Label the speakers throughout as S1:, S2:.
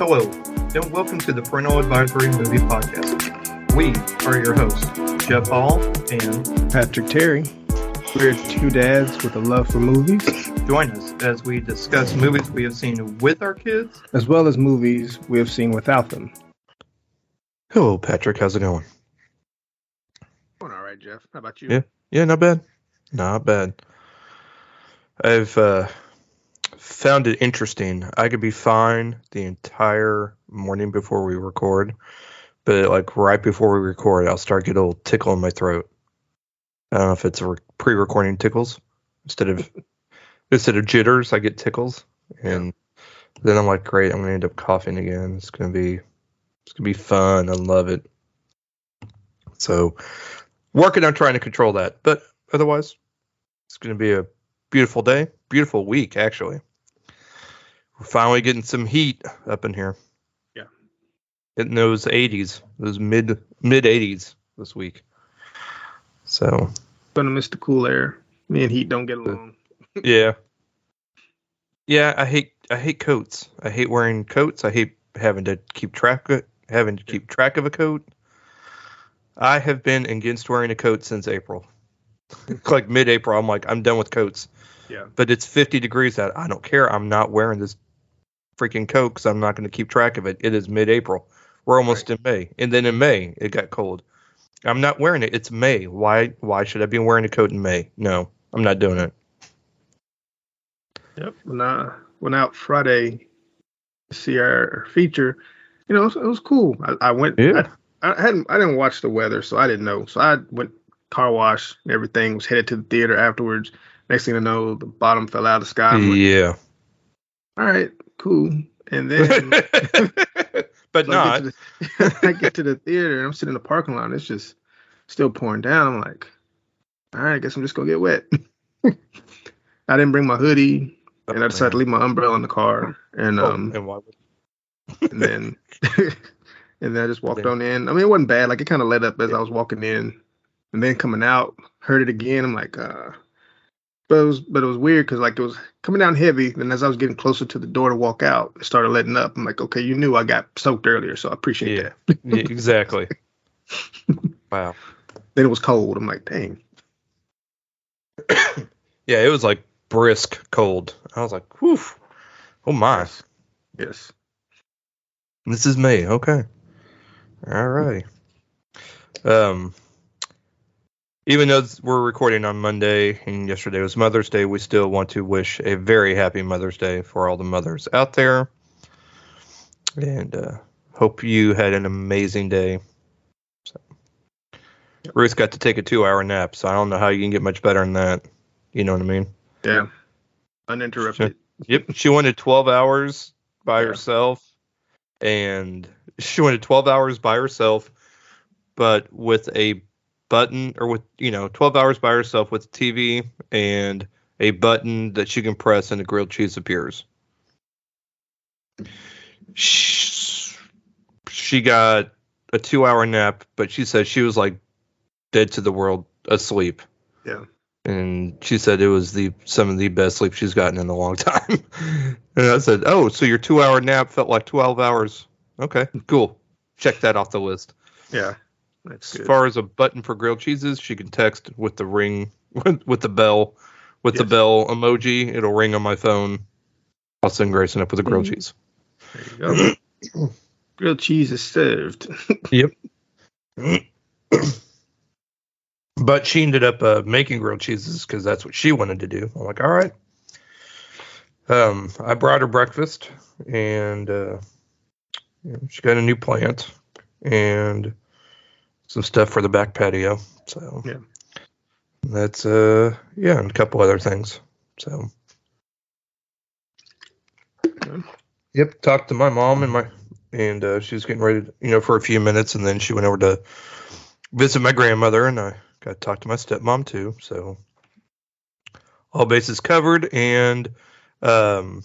S1: Hello, and welcome to the Parental Advisory Movie Podcast. We are your hosts, Jeff Hall and
S2: Patrick Terry. We're two dads with a love for movies,
S1: join us as we discuss movies we have seen with our kids.
S2: as well as movies we have seen without them.
S3: Hello, Patrick. How's it going?
S2: Going all right, Jeff. How about you?
S3: Yeah. Yeah, not bad. Not bad. I've uh, found it interesting. I could be fine the entire morning before we record, but like right before we record, I'll start get a little tickle in my throat. I don't know if it's a re- pre-recording tickles instead of instead of jitters. I get tickles, and then I'm like, great, I'm gonna end up coughing again. It's gonna be it's gonna be fun. I love it. So working on trying to control that, but otherwise, it's going to be a beautiful day, beautiful week actually. We're finally getting some heat up in here.
S2: Yeah.
S3: Hitting those 80s, those mid mid 80s this week. So
S2: Gonna miss the cool air. Me and Heat don't get along.
S3: yeah, yeah. I hate I hate coats. I hate wearing coats. I hate having to keep track of having to keep track of a coat. I have been against wearing a coat since April. like mid-April, I'm like I'm done with coats.
S2: Yeah.
S3: But it's 50 degrees out. I don't care. I'm not wearing this freaking coat because I'm not going to keep track of it. It is mid-April. We're almost in May, and then in May it got cold. I'm not wearing it. It's May. Why? Why should I be wearing a coat in May? No, I'm not doing it.
S2: Yep. When I went out Friday to see our feature, you know, it was, it was cool. I, I went.
S3: Yeah.
S2: I, I hadn't. I didn't watch the weather, so I didn't know. So I went car wash and everything. Was headed to the theater afterwards. Next thing I know, the bottom fell out of the sky. Like,
S3: yeah.
S2: All right, cool. And then
S3: but
S2: So I
S3: not.
S2: get, the, I get to the theater and I'm sitting in the parking lot. And it's just still pouring down. I'm like, all right, I guess I'm just gonna get wet. I didn't bring my hoodie, and I decided to leave my umbrella in the car. And
S3: Oh,
S2: um,
S3: and why would-
S2: and then and then I just walked on in. I mean, it wasn't bad. Like it kind of let up as I was walking in, and then coming out, heard it again. I'm like, uh. But it was but it was weird because like it was coming down heavy. and as I was getting closer to the door to walk out, it started letting up. I'm like, okay, you knew I got soaked earlier, so I appreciate
S3: Yeah.
S2: that.
S3: yeah, exactly. wow.
S2: Then it was cold. I'm like, dang.
S3: Yeah, it was like brisk cold. I was like, whew. Oh my.
S2: Yes.
S3: This is me. Okay. All right. Um, even though we're recording on Monday and yesterday was Mother's Day, we still want to wish a very happy Mother's Day for all the mothers out there. And uh, hope you had an amazing day. So, Ruth got to take a two hour nap, so I don't know how you can get much better than that. You know what I mean?
S2: Yeah. Uninterrupted.
S3: Yep. She wanted 12 hours by
S2: Yeah.
S3: herself, and she wanted 12 hours by herself, but with a button or with, you know, 12 hours by herself with TV and a button that she can press and the grilled cheese appears. She, she got a two hour nap, but she said she was like dead to the world asleep
S2: Yeah.
S3: and she said it was the some of the best sleep she's gotten in a long time. and I said, "Oh, so your two hour nap felt like twelve hours? Okay, cool. Check that off the list."
S2: Yeah. That's
S3: As
S2: good.
S3: far as a button for grilled cheeses, she can text with the ring with, with the bell with the bell emoji. It'll ring on my phone. I'll send Grayson up with a grilled
S2: Mhm.
S3: cheese.
S2: There you go. Grilled cheese is served. Yep.
S3: but she ended up uh, making grilled cheeses because that's what she wanted to do. I'm like, all right. Um, I brought her breakfast, and uh, she got a new plant and some stuff for the back patio. So
S2: Yeah.
S3: that's uh yeah, and a couple other things. So
S2: Good.
S3: yep, talked to my mom and my and uh, she was getting ready, to, you know, for a few minutes, and then she went over to visit my grandmother, and I got to talk to my stepmom too. So all bases covered, and um,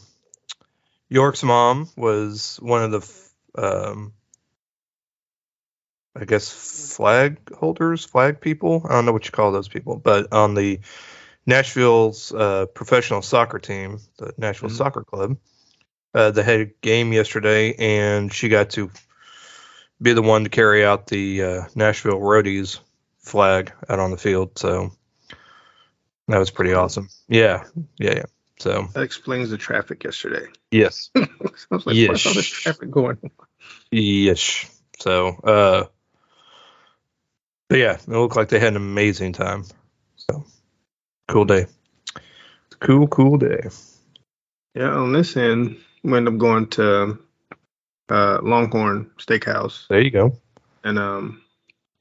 S3: York's mom was one of the, f- um, I guess, flag holders, flag people. I don't know what you call those people, but on the Nashville's uh, professional soccer team, the Nashville
S2: Mhm.
S3: Soccer Club. uh, the head game yesterday, and she got to be the one to carry out the uh, Nashville Roadies flag out on the field. So that was pretty awesome. Yeah, yeah, yeah. So
S2: That explains the traffic yesterday.
S3: yes,
S2: I was like,
S3: Yes.
S2: what's all this traffic going?
S3: yes. So, uh, but yeah, it looked like they had an amazing time. So cool day. Cool, cool day.
S2: Yeah, on this end, we end up going to uh, Longhorn Steakhouse,
S3: There you go.
S2: and um,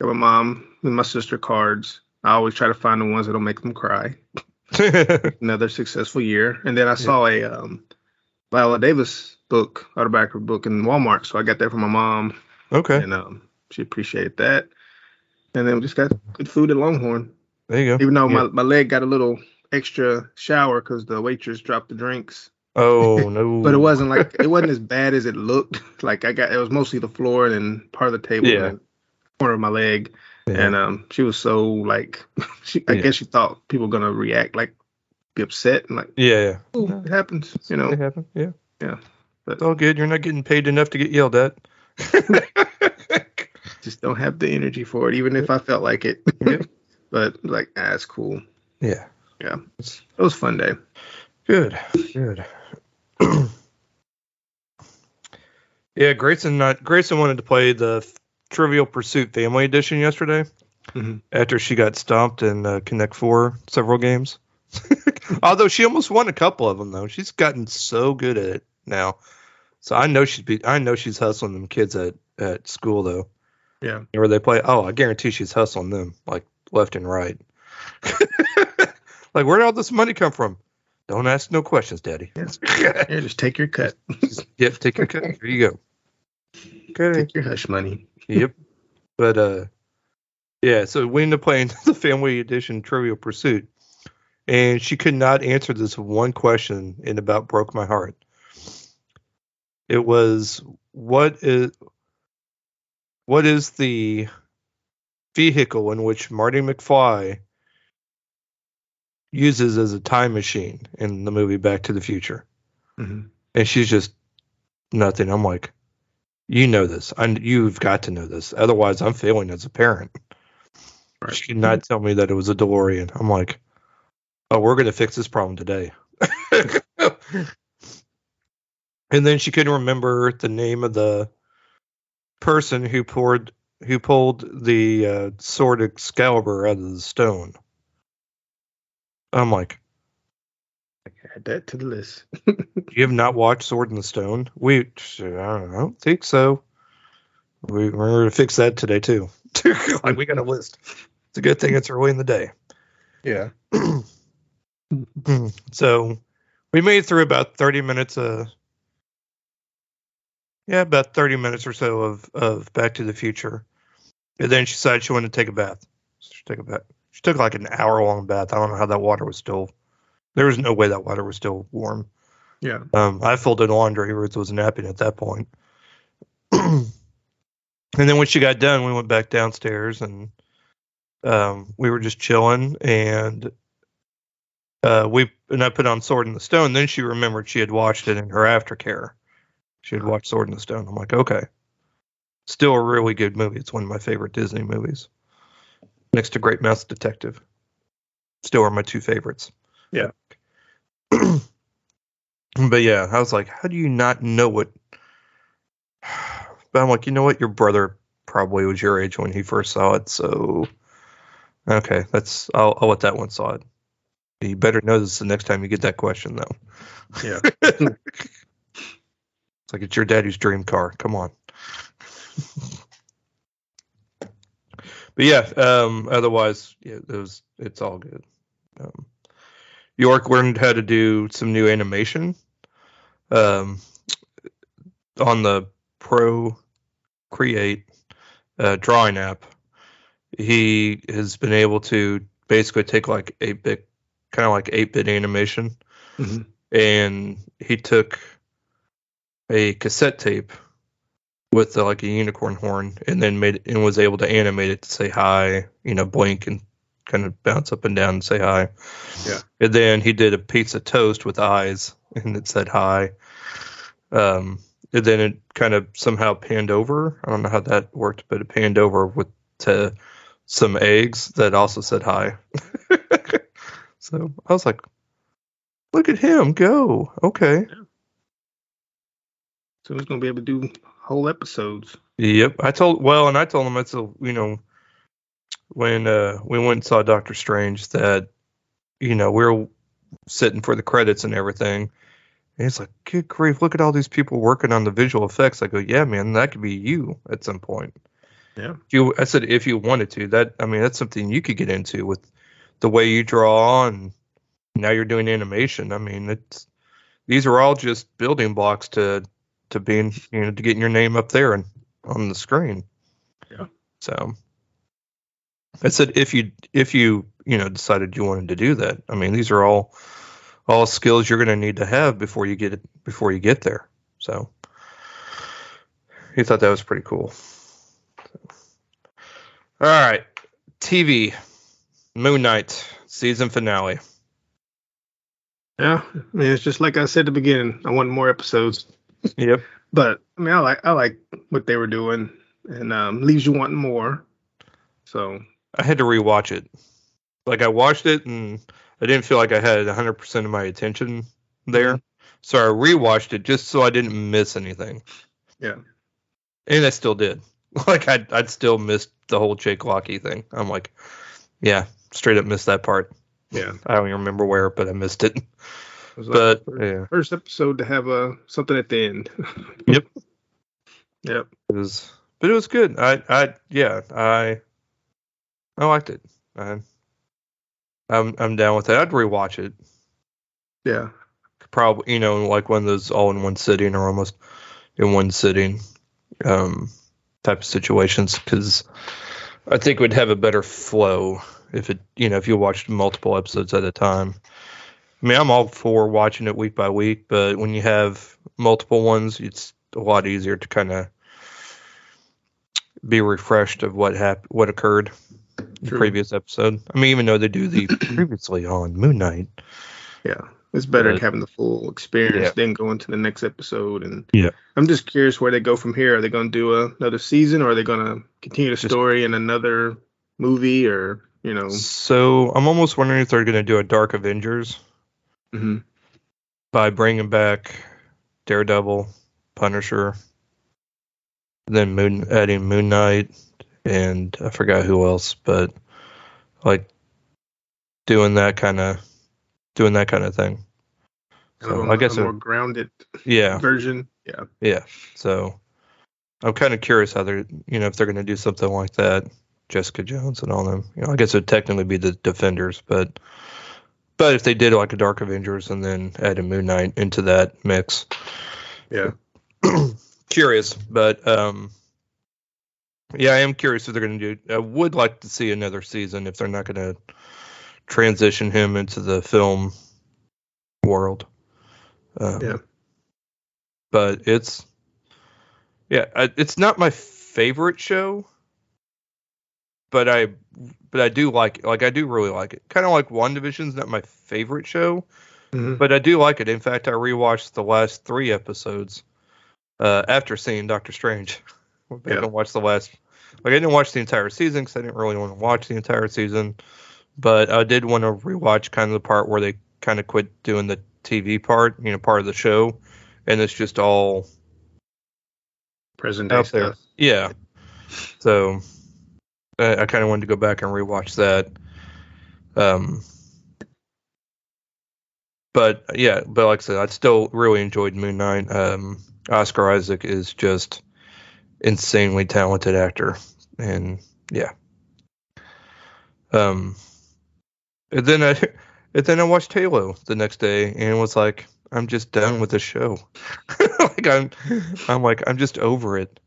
S2: got my mom and my sister cards. I always try to find the ones that don't make them cry. Another successful year, and then I saw a um, Viola Davis book, autobiography book in Walmart, so I got that from my mom,
S3: okay,
S2: and um, she appreciated that. And then we just got good food at Longhorn,
S3: there you go.
S2: even though
S3: Yeah.
S2: my, my leg got a little extra shower because the waitress dropped the drinks.
S3: Oh no!
S2: But it wasn't like it wasn't as bad as it looked. Like I got it was mostly the floor and then part of the table
S3: Yeah.
S2: and corner of my leg.
S3: Yeah.
S2: And um she was so like she I
S3: Yeah.
S2: guess she thought people were gonna react like be upset and like
S3: yeah,
S2: "Ooh,
S3: yeah.
S2: it happens, you know.
S3: It happened. Yeah.
S2: Yeah. But-
S3: It's all good. You're not getting paid enough to get yelled at.
S2: Just don't have the energy for it, even if I felt like it. But like ah, it's cool.
S3: yeah.
S2: Yeah. It was a fun day.
S3: Good. Good. yeah, Grayson not Grayson wanted to play the Trivial Pursuit Family Edition yesterday
S2: Mhm.
S3: after she got stomped in uh, Connect Four several games. Although she almost won a couple of them though, she's gotten so good at it now. So I know she's be, I know she's hustling them kids at at school though.
S2: Yeah.
S3: Where they play, oh, I guarantee she's hustling them like left and right. like where did all this money come from? Don't ask no questions, Daddy.
S2: Yeah, just take your cut.
S3: yep, take your cut. Here you go. Okay.
S2: Take your hush money.
S3: Yep. But uh yeah, so we ended up playing the family edition Trivial Pursuit. And she could not answer this one question and about broke my heart. It was what is what is the vehicle in which Marty McFly uses as a time machine in the movie Back to the Future?
S2: Mhm.
S3: and she's just nothing. I'm like, you know this. I, you've got to know this. Otherwise, I'm failing as a parent.
S2: Right.
S3: She did not tell me that it was a DeLorean. I'm like, oh, we're going to fix this problem today. and then she couldn't remember the name of the person who poured who pulled the uh, sword Excalibur out of the stone. I'm like,
S2: Add that to the list.
S3: You have not watched Sword in the Stone? We, I don't, I don't think so. We, we're going to fix that today too. like we got a list. It's a good thing it's early in the day.
S2: Yeah.
S3: so we made it through about 30 minutes of, yeah, about 30 minutes or so of, of Back to the Future. And then she decided she wanted to take a bath. She took a bath. She took like an hour long bath. I don't know how that water was still, there was no way that water was still warm.
S2: Yeah.
S3: Um, I folded laundry. Ruth was napping at that point. and then when she got done, we went back downstairs and um, we were just chilling. And uh, we and I put on Sword in the Stone. Then she remembered she had watched it in her aftercare. She had watched Sword in the Stone. I'm like, okay, still a really good movie. It's one of my favorite Disney movies, next to Great Mouse Detective. Still are my two favorites.
S2: Yeah.
S3: But yeah, I was like, how do you not know what? But I'm like, you know what? Your brother probably was your age when he first saw it, so okay, that's I'll, I'll let that one slide. You better know this the next time you get that question, though.
S2: Yeah.
S3: it's like it's your daddy's dream car. Come on. but yeah, um, otherwise, yeah, it was it's all good. Um, York learned how to do some new animation um, on the Pro Create uh, drawing app. He has been able to basically take like eight bit, kind of like eight bit animation,
S2: Mhm.
S3: and he took a cassette tape with uh, like a unicorn horn, and then made it, and was able to animate it to say hi, you know, blink and kind of bounce up and down and say hi.
S2: Yeah.
S3: And then he did a pizza toast with eyes, and it said hi. Um, and then it kind of somehow panned over. I don't know how that worked, but it panned over with to some eggs that also said hi. so I was like, look at him go. Okay.
S2: So he's gonna be able to do whole episodes.
S3: Yep. I told well, and I told him it's a you know when uh we went and saw Doctor Strange that you know we are sitting for the credits and everything. And he's like, good grief, look at all these people working on the visual effects. I go, yeah, man, that could be you at some point.
S2: Yeah.
S3: You, I said, if you wanted to, that, I mean, that's something you could get into with the way you draw and now you're doing animation. I mean, it's, these are all just building blocks to, to being, you know, to getting your name up there and on the screen.
S2: Yeah.
S3: So I said, if you, if you, you know, decided you wanted to do that, I mean, these are all, all skills you're going to need to have before you get it before you get there. So he thought that was pretty cool. All right, TV, Moon Knight season finale.
S2: Yeah, I mean it's just like I said at the beginning. I want more episodes.
S3: Yep.
S2: but I mean I like I like what they were doing, and um, leaves you wanting more. So
S3: I had to rewatch it. Like I watched it and I didn't feel like I had 100% of my attention there. Mm-hmm. So I rewatched it just so I didn't miss anything.
S2: Yeah.
S3: And I still did. Like I'd, I'd still missed the whole Jake Lockley thing. I'm like, yeah, straight up missed that part.
S2: Yeah.
S3: I don't even remember where, but I missed it. it but
S2: first,
S3: yeah.
S2: first episode to have uh, something at the end.
S3: yep.
S2: Yep.
S3: It was, but it was good. I, I, yeah, I, I liked it. I, I'm I'm down with that. I'd rewatch it.
S2: Yeah.
S3: Probably, you know, like one of those all in one sitting or almost in one sitting um, type of situations because I think we'd have a better flow if it, you know, if you watched multiple episodes at a time. I mean, I'm all for watching it week by week, but when you have multiple ones, it's a lot easier to kind of be refreshed of what happened, what occurred in the previous episode. I mean, even though they do the previously on Moon Knight.
S2: Yeah, it's better but, having the full experience yeah. than going to the next episode. And
S3: yeah,
S2: I'm just curious where they go from here. Are they going to do a, another season, or are they going to continue the story just, in another movie, or you know?
S3: So I'm almost wondering if they're going to do a Dark Avengers
S2: mm-hmm.
S3: by bringing back Daredevil, Punisher, then Moon adding Moon Knight and I forgot who else, but like doing that kind of doing that kind of thing.
S2: So I guess a more it, grounded
S3: yeah
S2: version. Yeah.
S3: Yeah. So I'm kind of curious how they're you know if they're going to do something like that. Jessica Jones and all them. You know, I guess it would technically be the Defenders, but but if they did like a Dark Avengers and then add a Moon Knight into that mix,
S2: yeah,
S3: curious. But um, yeah, I am curious if they're going to do. I would like to see another season if they're not going to transition him into the film world.
S2: Um, yeah,
S3: but it's yeah, it's not my favorite show, but I but I do like it. like I do really like it. Kind of like One WandaVision's not my favorite show,
S2: mm-hmm.
S3: but I do like it. In fact, I rewatched the last three episodes uh, after seeing Doctor Strange. I didn't watch the last like I didn't watch the entire season because I didn't really want to watch the entire season, but I did want to rewatch kind of the part where they kind of quit doing the TV part, you know, part of the show, and it's just all
S2: present day stuff.
S3: Yeah. So I, I kind of wanted to go back and rewatch that. Um, but yeah, but like I said, I still really enjoyed Moon Knight. Um, Oscar Isaac is just insanely talented actor, and yeah. Um, and then I, and then I watched Halo the next day, and was like, I'm just done with the show. like I'm, I'm like I'm just over it.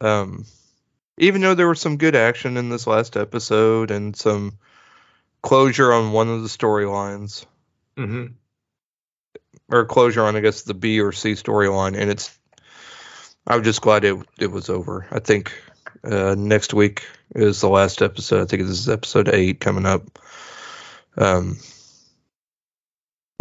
S3: Um, even though there was some good action in this last episode and some closure on one of the storylines.
S2: Mm-hmm.
S3: Or closure on, I guess, the B or C storyline, and it's I'm just glad it it was over. I think uh, next week is the last episode. I think this is episode eight coming up. Um,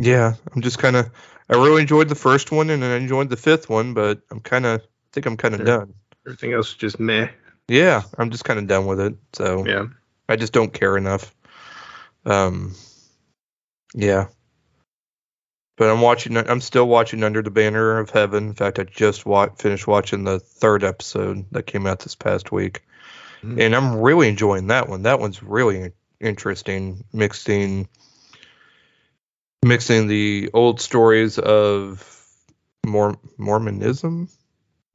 S3: Yeah, I'm just kind of. I really enjoyed the first one, and I enjoyed the fifth one, but I'm kind of. I think I'm kind of done.
S2: Everything else is just meh.
S3: Yeah, I'm just kind of done with it. So
S2: Yeah.
S3: I just don't care enough. Um, yeah. But I'm watching. I'm still watching Under the Banner of Heaven. In fact, I just wa- finished watching the third episode that came out this past week,
S2: Mhm.
S3: and I'm really enjoying that one. That one's really interesting, mixing mixing the old stories of Mor- Mormonism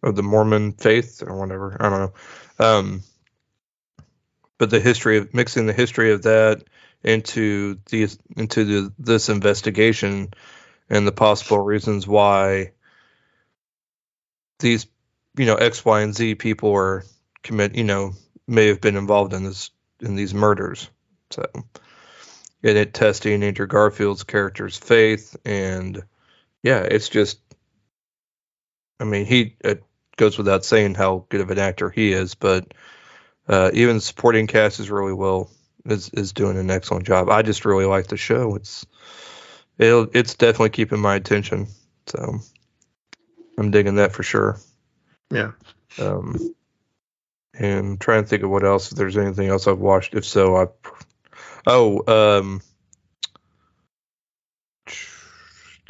S3: or the Mormon faith or whatever. I don't know. Um, but the history of mixing the history of that into these into the, this investigation and the possible reasons why these you know X, Y, and Z people are commit you know may have been involved in this in these murders. So and it testing Andrew Garfield's character's faith and yeah, it's just I mean he it goes without saying how good of an actor he is, but uh, even supporting cast is really well is is doing an excellent job. I just really like the show. It's it'll, it's definitely keeping my attention. So I'm digging that for sure.
S2: Yeah.
S3: Um, and trying to think of what else. If there's anything else I've watched. If so, I oh um,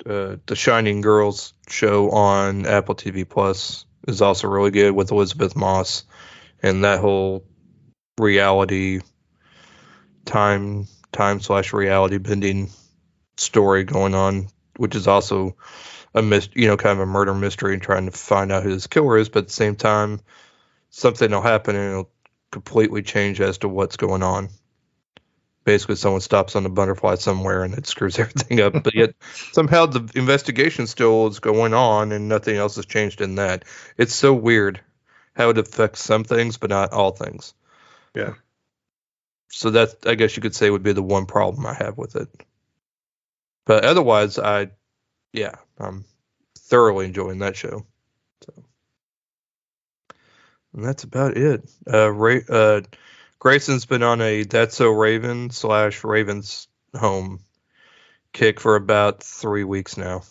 S3: uh, the Shining Girls show on Apple TV Plus is also really good with Elisabeth Moss and that whole reality time time slash reality bending story going on, which is also a mis- you know kind of a murder mystery and trying to find out who this killer is, but at the same time something will happen and it'll completely change as to what's going on. Basically, someone stops on a butterfly somewhere and it screws everything up. But yet, somehow the investigation still is going on and nothing else has changed in that. It's so weird how it affects some things, but not all things.
S2: Yeah.
S3: So that I guess you could say would be the one problem I have with it. But otherwise, I, yeah, I'm thoroughly enjoying that show. So, and that's about it. Uh, Ray, uh, Grayson's been on a That's So Raven slash Ravens home kick for about three weeks now.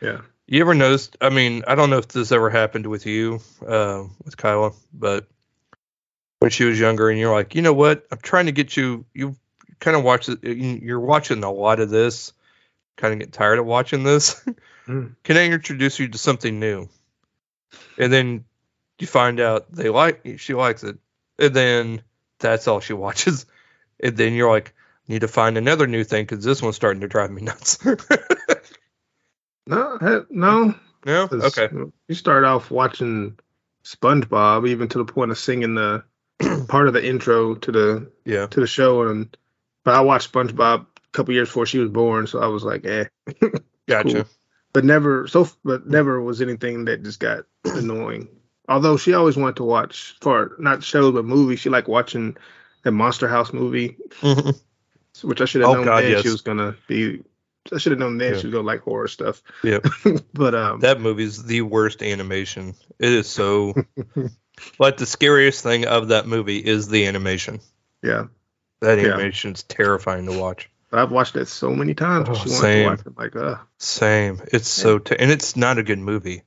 S2: Yeah.
S3: You ever noticed? I mean, I don't know if this ever happened with you, uh, with Kyla, but when she was younger, and you're like, you know what? I'm trying to get you. You kind of watch it. You're watching a lot of this. Kind of get tired of watching this.
S2: Mm.
S3: Can I introduce you to something new? And then you find out they like she likes it, and then that's all she watches. And then you're like, need to find another new thing because this one's starting to drive me nuts.
S2: No, no,
S3: no. okay,
S2: You start off watching SpongeBob, even to the point of singing the part of the intro to the
S3: yeah.
S2: to the show. And but I watched SpongeBob a couple years before she was born, so I was like, eh.
S3: Gotcha.
S2: Cool. But never so, but never was anything that just got annoying. Although she always wanted to watch for not shows but movies. She liked watching the Monster House movie,
S3: Mhm.
S2: which I should have
S3: Oh,
S2: known
S3: God,
S2: then
S3: yes.
S2: she was gonna be. I should have known then
S3: Yeah.
S2: she was gonna like horror stuff.
S3: Yep.
S2: but um,
S3: That movie's the worst animation. It is so. like the scariest thing of that movie is the animation.
S2: yeah,
S3: That
S2: Yeah.
S3: animation's terrifying to watch.
S2: I've watched it so many times.
S3: Oh, same.
S2: to watch it. Like, uh,
S3: Same. It's so ter- and it's not a good movie,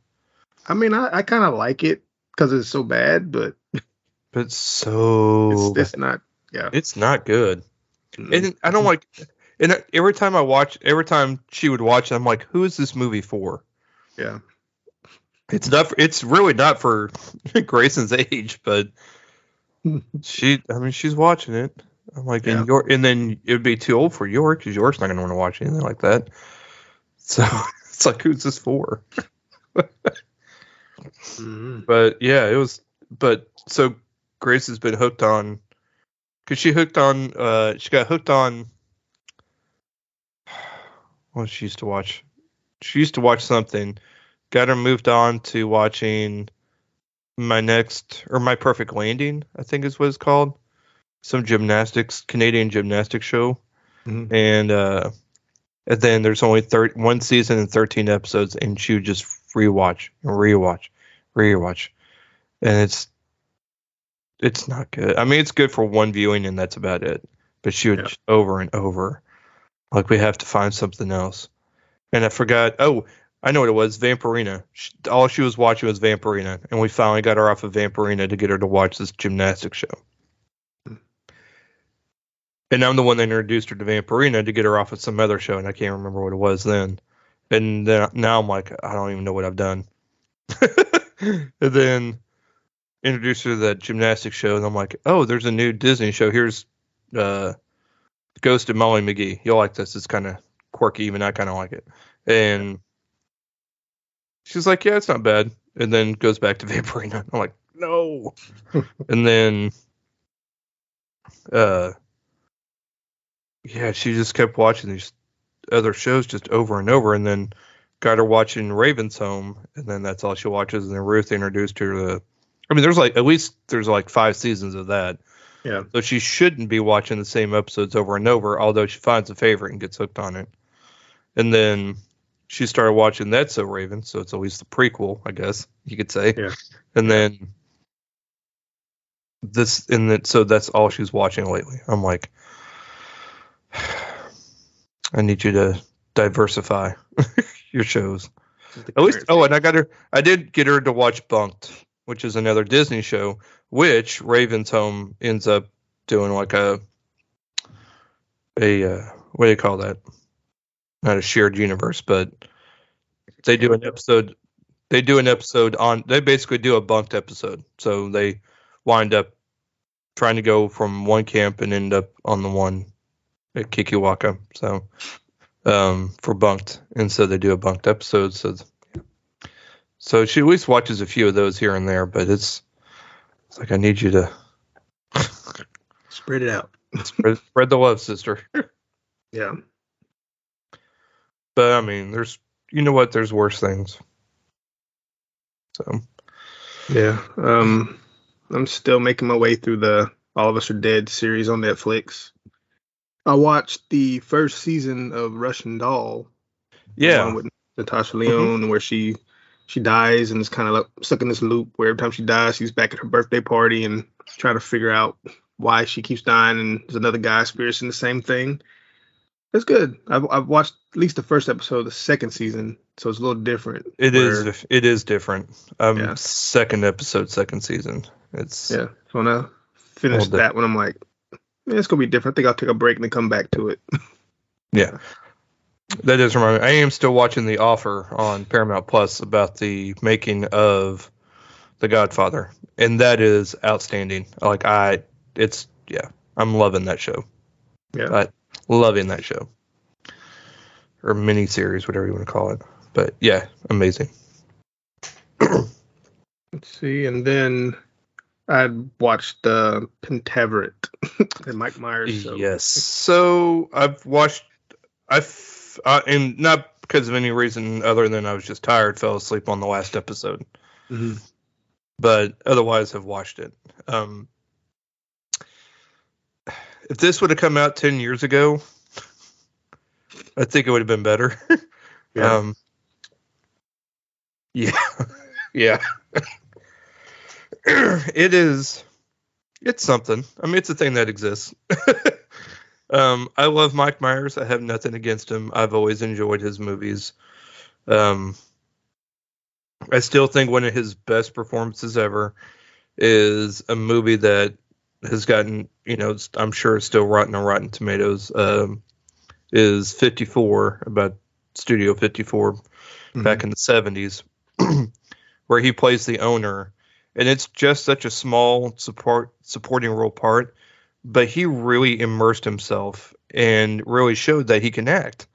S2: I mean, I, I kind of like it because it's so bad, but
S3: but so
S2: it's, it's not. Yeah,
S3: it's not good. And I don't like. And every time I watch, every time she would watch, I'm like, who is this movie for?
S2: yeah,
S3: It's not. For, it's really not for Grayson's age, but she. I mean, she's watching it. I'm like,
S2: Yeah.
S3: and York, and then it would be too old for York because York's not going to want to watch anything like that. So it's like, who's this for?
S2: Mhm.
S3: But yeah, it was. But so Grace has been hooked on because she hooked on. Uh, she got hooked on. What she used to watch. She used to watch something. Got her moved on to watching my next or my perfect landing. I think is what it's called. Some gymnastics, Canadian gymnastics show,
S2: Mhm.
S3: and uh, and then there's only thir- one season and 13 episodes, and she would just rewatch and rewatch, rewatch, and it's it's not good. I mean, it's good for one viewing, and that's about it. But she would
S2: Yeah.
S3: just over and over, like we have to find something else. and I forgot. Oh, I know what it was. Vampirina. She, all she was watching was Vampirina, and we finally got her off of Vampirina to get her to watch this gymnastics show. And I'm the one that introduced her to Vampirina to get her off of some other show, and I can't remember what it was then. And then now I'm like, I don't even know what I've done. and then introduced her to that gymnastics show, and I'm like, oh, there's a new Disney show. Here's uh, Ghost of Molly McGee. You'll like this. It's kind of quirky, even I kind of like it. And she's like, yeah, it's not bad. And then goes back to Vampirina. I'm like, no. and then, uh, yeah, she just kept watching these other shows just over and over, and then got her watching Raven's Home, and then that's all she watches. And then Ruth introduced her to. I mean, there's like at least there's like five seasons of that.
S2: Yeah.
S3: So she shouldn't be watching the same episodes over and over, although she finds a favorite and gets hooked on it. And then she started watching That's So Raven, so it's always the prequel, I guess you could say.
S2: Yeah.
S3: And then this, and then so that's all she's watching lately. I'm like, I need you to diversify your shows. At least, oh, and I got her. I did get her to watch Bunked, which is another Disney show, which Raven's Home ends up doing like a a uh, what do you call that? Not a shared universe, but they do an episode. They do an episode on. They basically do a bunked episode, so they wind up trying to go from one camp and end up on the one at Kikiwaka. So um, for bunked, and so they do a bunked episode. So so she at least watches a few of those here and there, but it's it's like I need you to
S2: Spread it out.
S3: spread, spread the love, sister.
S2: Yeah.
S3: But I mean, there's you know what? There's worse things. So
S2: Yeah. Um, I'm still making my way through the All of Us Are Dead series on Netflix. I watched the first season of Russian Doll.
S3: yeah,
S2: with Natasha Lyonne, where she she dies and is kind of like stuck in this loop where every time she dies, she's back at her birthday party and trying to figure out why she keeps dying. And there's another guy experiencing the same thing. It's good. I've, I've watched at least the first episode of the second season, so it's a little different.
S3: it
S2: where-
S3: is. It is different. Um,
S2: Yeah.
S3: second episode, second season. It's
S2: Yeah. So when I finished that one, I'm like, yeah, it's gonna be different. I think I'll take a break and then come back to it.
S3: Yeah. That does remind me. I am still watching The Offer on Paramount Plus about the making of The Godfather, and that is outstanding. Like I, it's yeah, I'm loving that show.
S2: Yeah.
S3: I, loving that show or mini series, whatever you want to call it. But yeah, amazing.
S2: Let's see, and then I watched uh, Pentaverate, the Mike Myers show.
S3: Yes. So I've watched. I've uh, and not because of any reason other than I was just tired, fell asleep on the last episode.
S2: Mhm.
S3: but otherwise have watched it. Um, if this would have come out ten years ago, I think it would have been better.
S2: Yeah.
S3: Um, yeah, yeah. it is. It's something. I mean, it's a thing that exists. um, I love Mike Myers. I have nothing against him. I've always enjoyed his movies. Um, I still think one of his best performances ever is a movie that has gotten, you know, I'm sure it's still rotten on Rotten Tomatoes. Um, is 54 about Studio 54 back in the 70s, where he plays the owner, and it's just such a small support supporting role part, but he really immersed himself and really showed that he can act.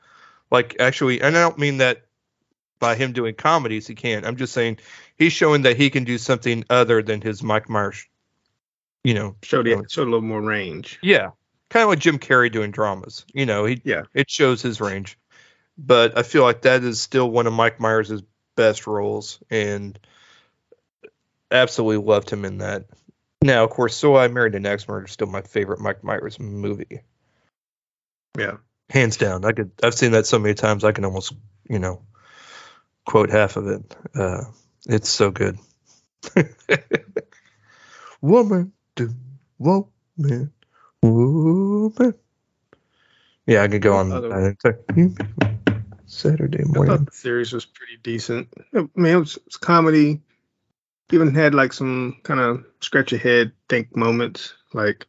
S3: Like actually, and I don't mean that by him doing comedies he can't. I'm just saying he's showing that he can do something other than his Mike Myers. You know,
S2: Showed it, showed a little more range.
S3: yeah, kind of like Jim Carrey doing dramas. You know, he
S2: Yeah.
S3: it shows his range. But I feel like that is still one of Mike Myers' best roles, and absolutely loved him in that. Now, of course, So I Married an Axe Murderer is still my favorite Mike Myers movie,
S2: Yeah.
S3: hands down. I could I've seen that so many times I can almost you know quote half of it. Uh, it's so good. woman, do woman, woman. Yeah, I could go on. Saturday
S2: I
S3: morning.
S2: thought the series was pretty decent. I mean, it was, it was comedy. Even had like some kind of scratch your head think moments, like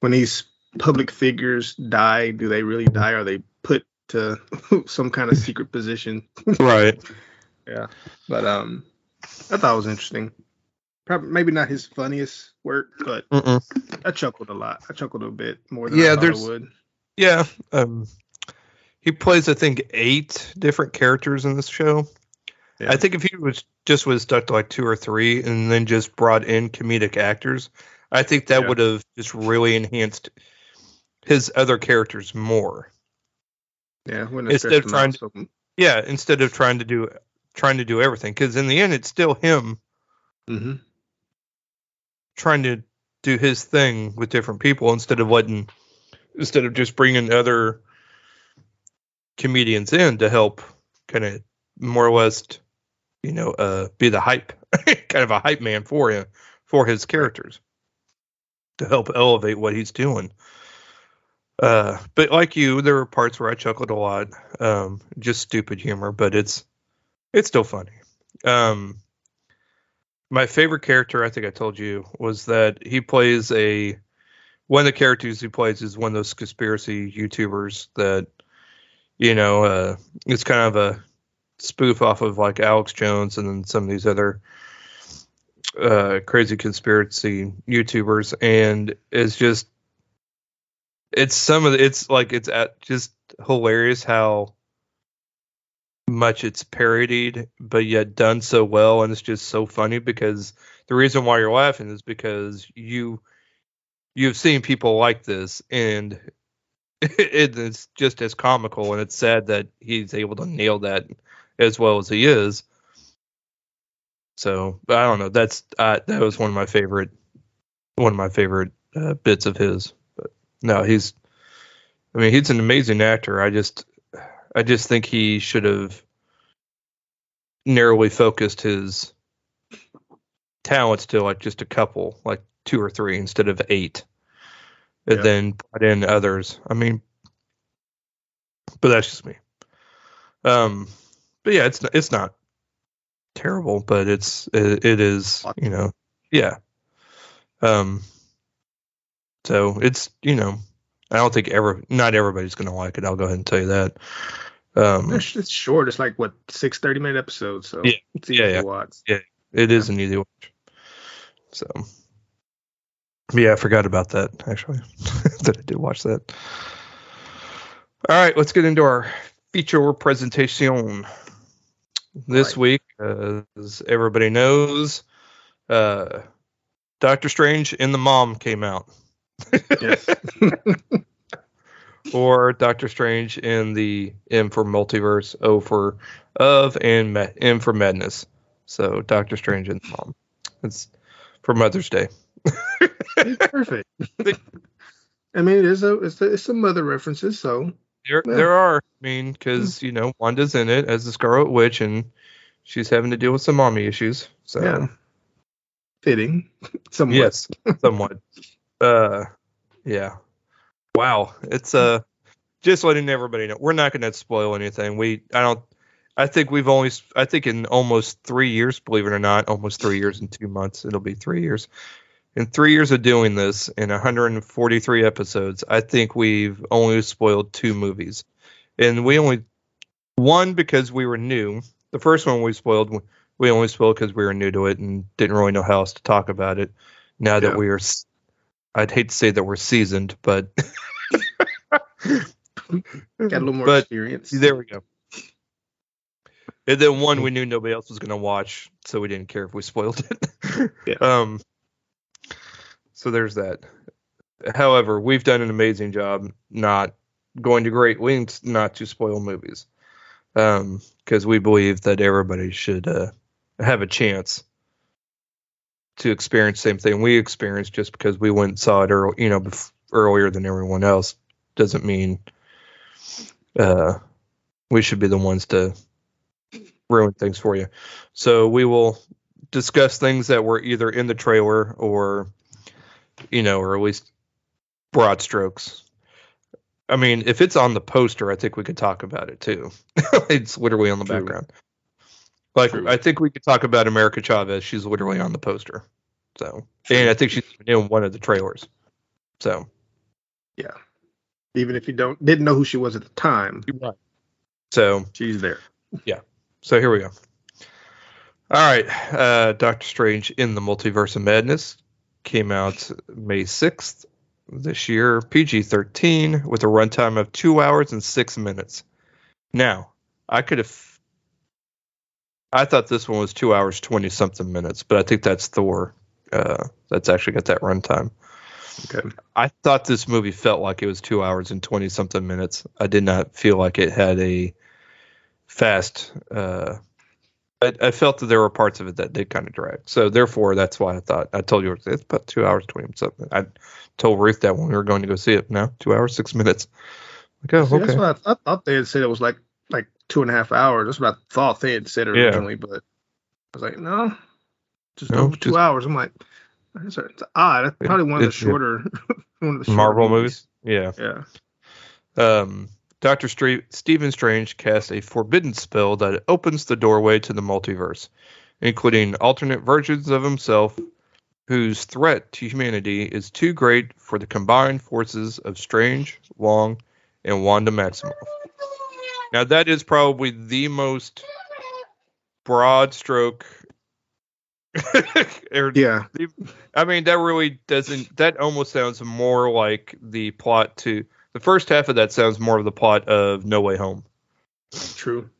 S2: when these public figures die, do they really die? Are they put to some kind of secret position?
S3: Right.
S2: Yeah, but um, I thought it was interesting. Probably maybe not his funniest work, but
S3: Mm-mm.
S2: I chuckled a lot. I chuckled a bit more than
S3: Yeah,
S2: I
S3: there's-
S2: I would.
S3: Yeah. Um, he plays, I think, eight different characters in this show.
S2: Yeah.
S3: I think if he was just was stuck to like two or three, and then just brought in comedic actors, I think that
S2: Yeah.
S3: would have just really enhanced his other characters more.
S2: Yeah,
S3: Instead of trying to- Yeah, instead of trying to do trying to do everything, because in the end, it's still him
S2: Mhm.
S3: trying to do his thing with different people instead of letting instead of just bringing other comedians in to help kind of more or less you know uh be the hype kind of a hype man for him for his characters to help elevate what he's doing. Uh but like you there were parts where i chuckled a lot um just stupid humor but it's it's still funny. Um my favorite character, I think I told you, was that he plays a one of the characters he plays is one of those conspiracy YouTubers that you know uh, it's kind of a spoof off of like Alex Jones and then some of these other uh, crazy conspiracy YouTubers, and it's just it's some of the, it's like it's at just hilarious how much it's parodied, but yet done so well, and it's just so funny because the reason why you're laughing is because you you've seen people like this, and it is just as comical, and it's sad that he's able to nail that as well as he is. So I don't know. That's that was one of my favorite one of my favorite uh, bits of his. But no, he's. I mean, he's an amazing actor. I just I just think he should have narrowly focused his talents to like just a couple, like two or three instead of eight, and
S2: Yeah.
S3: then put in others. I mean, but that's just me. Um, but yeah, it's it's not terrible, but it's it, it is you know yeah. Um, so it's you know I don't think ever not everybody's gonna like it. I'll go ahead and tell you that. Um,
S2: It's, it's short. It's like what six 30 minute episodes, so
S3: Yeah.
S2: it's easy
S3: Yeah, yeah.
S2: to watch.
S3: It is an easy watch. So, yeah, I forgot about that actually. that I did watch that. All right, let's get into our feature presentation. This
S2: Right.
S3: week, uh, as everybody knows, uh, Doctor Strange and the Mom came out,
S2: Yes.
S3: or Doctor Strange in the M for Multiverse, O for of, and Ma- M for Madness. So Doctor Strange and the Mom. It's for Mother's Day.
S2: Perfect. I mean, it is a it's, a, it's some other references, so
S3: There,
S2: Yeah.
S3: there are. I mean, because you know, Wanda's in it as the Scarlet Witch, and she's having to deal with some mommy issues. So
S2: yeah, fitting. Somewhat.
S3: yes, somewhat. uh, yeah. Wow, it's uh, just letting everybody know we're not going to spoil anything. We, I don't. I think we've only. I think in almost three years, believe it or not, almost three years and two months. It'll be three years. In three years of doing this, in 143 episodes, I think we've only spoiled two movies, and we only one because we were new. The first one we spoiled, we only spoiled because we were new to it and didn't really know how else to talk about it. Now that we are, I'd hate to say that we're seasoned, but
S2: Got a little more
S3: But
S2: experience.
S3: there we go. And then one we knew nobody else was going to watch, so we didn't care if we spoiled it.
S2: Yeah.
S3: Um. So there's that. However, we've done an amazing job not going to great lengths not to spoil movies, um, because we believe that everybody should uh, have a chance to experience the same thing we experienced. Just because we went and saw it early, you know, bef- earlier than everyone else, doesn't mean uh, we should be the ones to ruin things for you. So we will discuss things that were either in the trailer or, you know, or at least broad strokes. I mean, if it's on the poster, I think we could talk about it too. it's literally on the
S2: True.
S3: background. Like
S2: True.
S3: I think we could talk about America Chavez. She's literally on the poster. So, and I think she's in one of the trailers. So, Yeah.
S2: Even if you don't didn't know who she was at the time,
S3: right. So,
S2: she's there. Yeah.
S3: So here we go. All right, uh, Doctor Strange in the Multiverse of Madness came out May sixth this year, PG thirteen, with a runtime of two hours and six minutes. Now, I could have. I thought this one was two hours twenty something minutes, but I think that's Thor. Uh, that's actually got that runtime.
S2: Okay.
S3: I thought this movie felt like it was two hours and twenty something minutes. I did not feel like it had a fast. Uh, I, I felt that there were parts of it that did kind of drag. So therefore, that's why I thought I told you it's about two hours twenty something. I told Ruth that when we were going to go see it. No, two hours six minutes. Like, oh,
S2: See,
S3: okay.
S2: That's what I, I thought they had said it was like like two and a half hours. That's what I thought they had said originally. Yeah. but I was like, no, just
S3: No,
S2: over two
S3: just-
S2: hours. I'm like, it's odd. That's probably one of the
S3: It's-
S2: shorter, one of the shorter
S3: Marvel movies. Yeah.
S2: Yeah.
S3: Um, Doctor Stephen Strange casts a forbidden spell that opens the doorway to the multiverse, including alternate versions of himself, whose threat to humanity is too great for the combined forces of Strange, Wong, and Wanda Maximoff. Now, that is probably the most broad stroke. or-
S2: Yeah.
S3: I mean, that really doesn't. That almost sounds more like the plot to the first half of that sounds more of the plot of No Way Home.
S2: True.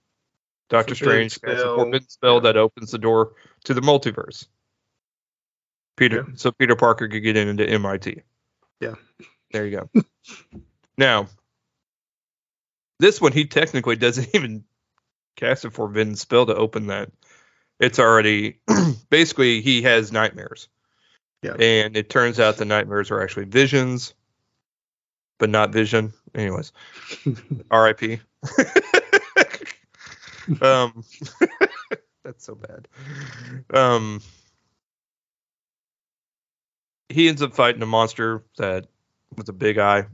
S3: Doctor Strange casts a forbidden spell
S2: Yeah.
S3: that opens the door to the multiverse. Peter,
S2: Yeah.
S3: so Peter Parker could get into MIT.
S2: Yeah.
S3: There you go. now, this one he technically doesn't even cast a forbidden spell to open that. It's already basically he has nightmares.
S2: Yeah.
S3: And it turns out the nightmares are actually visions, but not vision. Anyways, R.I.P. um, that's so bad. Um, he ends up fighting a monster that with a big eye.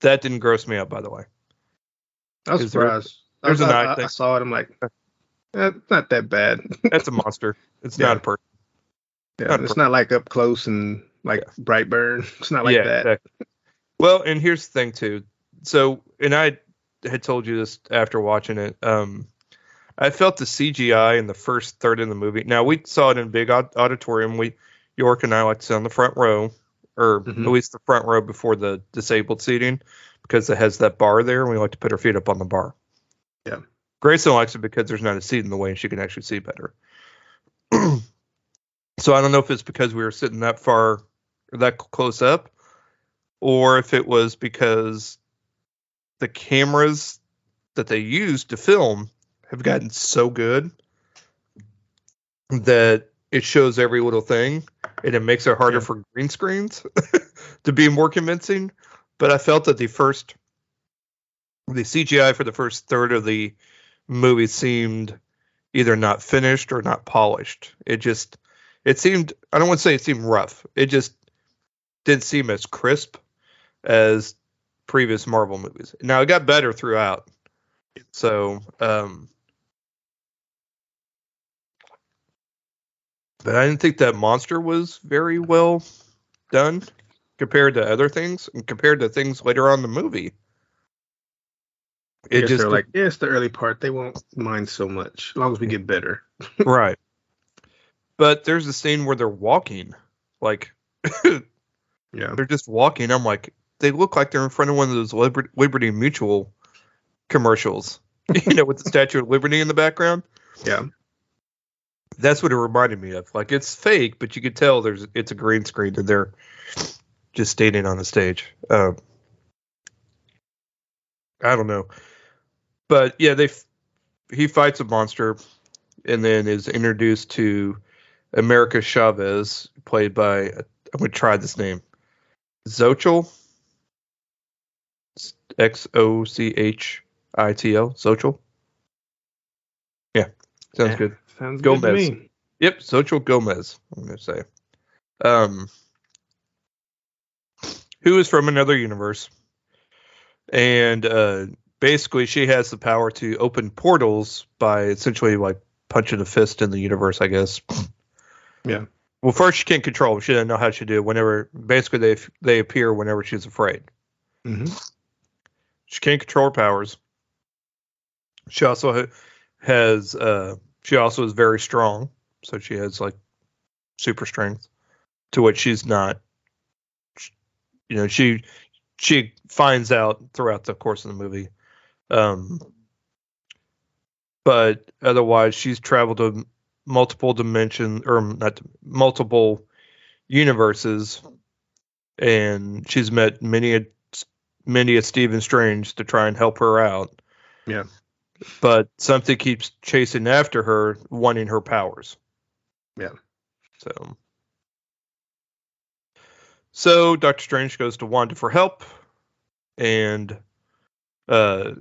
S3: That didn't gross me out, by the way.
S2: I was
S3: Is there-
S2: surprised. I, was,
S3: an
S2: I,
S3: eye
S2: I- I saw it. I'm like, eh, not that bad.
S3: That's a monster. It's
S2: Yeah.
S3: not a person.
S2: yeah,
S3: Not
S2: it's not like up close and like Brightburn. It's not like
S3: yeah,
S2: that.
S3: exactly. Well, and here's the thing too. So, and I had told you this after watching it. Um, I felt the CGI in the first third of the movie. Now we saw it in a big auditorium. We York and I like to sit on the front row, or
S2: Mhm.
S3: at least the front row before the disabled seating, because it has that bar there, and we like to put our feet up on the bar.
S2: Yeah.
S3: Grayson likes it because there's not a seat in the way, and she can actually see better. so I don't know if it's because we were sitting that far, or that close up, or if it was because the cameras that they used to film have gotten so good that it shows every little thing and it makes it harder
S2: Yeah.
S3: for green screens to be more convincing. But I felt that the first, the CGI for the first third of the movie seemed either not finished or not polished. It just, it seemed, I don't want to say it seemed rough. It just didn't seem as crisp as previous Marvel movies. Now it got better throughout. So, um, but I didn't think that monster was very well done compared to other things and compared to things later on in the movie. It just
S2: like, yeah, it's the early part. They won't mind so much as long as we get better.
S3: right. But there's a scene where they're walking, like
S2: Yeah.
S3: they're just walking. I'm like, they look like they're in front of one of those Liber- Liberty Mutual commercials, you know, with the Statue of Liberty in the background.
S2: Yeah.
S3: That's what it reminded me of. Like it's fake, but you could tell there's it's a green screen and they're just standing on the stage. Um, I don't know, but yeah, they f- he fights a monster and then is introduced to America Chavez, played by I'm gonna try this name, Xochitl, X O C H I T L, Xochitl. Yeah, sounds
S2: Yeah.
S3: good.
S2: Sounds good to
S3: Gomez.
S2: me.
S3: Yep, Xochitl Gomez. I'm gonna say, um, who is from another universe, and uh, basically she has the power to open portals by essentially like punching a fist in the universe, I guess.
S2: Yeah.
S3: Well, first she can't control. them. She doesn't know how to do it. Whenever basically they they appear whenever she's afraid.
S2: hmm
S3: She can't control her powers. She also has uh she also is very strong, so she has like super strength to which she's not you know, she she finds out throughout the course of the movie. Um but otherwise she's traveled to multiple dimension or not multiple universes and she's met many a many a Stephen Strange to try and help her out.
S2: Yeah.
S3: But something keeps chasing after her, wanting her powers.
S2: Yeah.
S3: So So Doctor Strange goes to Wanda for help and uh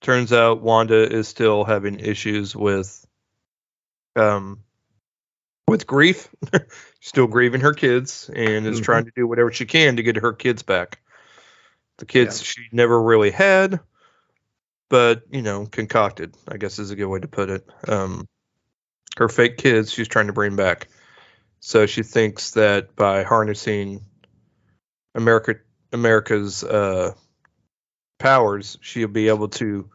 S3: turns out Wanda is still having issues with um with grief, still grieving her kids and is
S2: Mhm.
S3: trying to do whatever she can to get her kids back. The kids she never really had, but you know, concocted, I guess is a good way to put it. Um her fake kids she's trying to bring back. So she thinks that by harnessing America America's uh powers, she'll be able to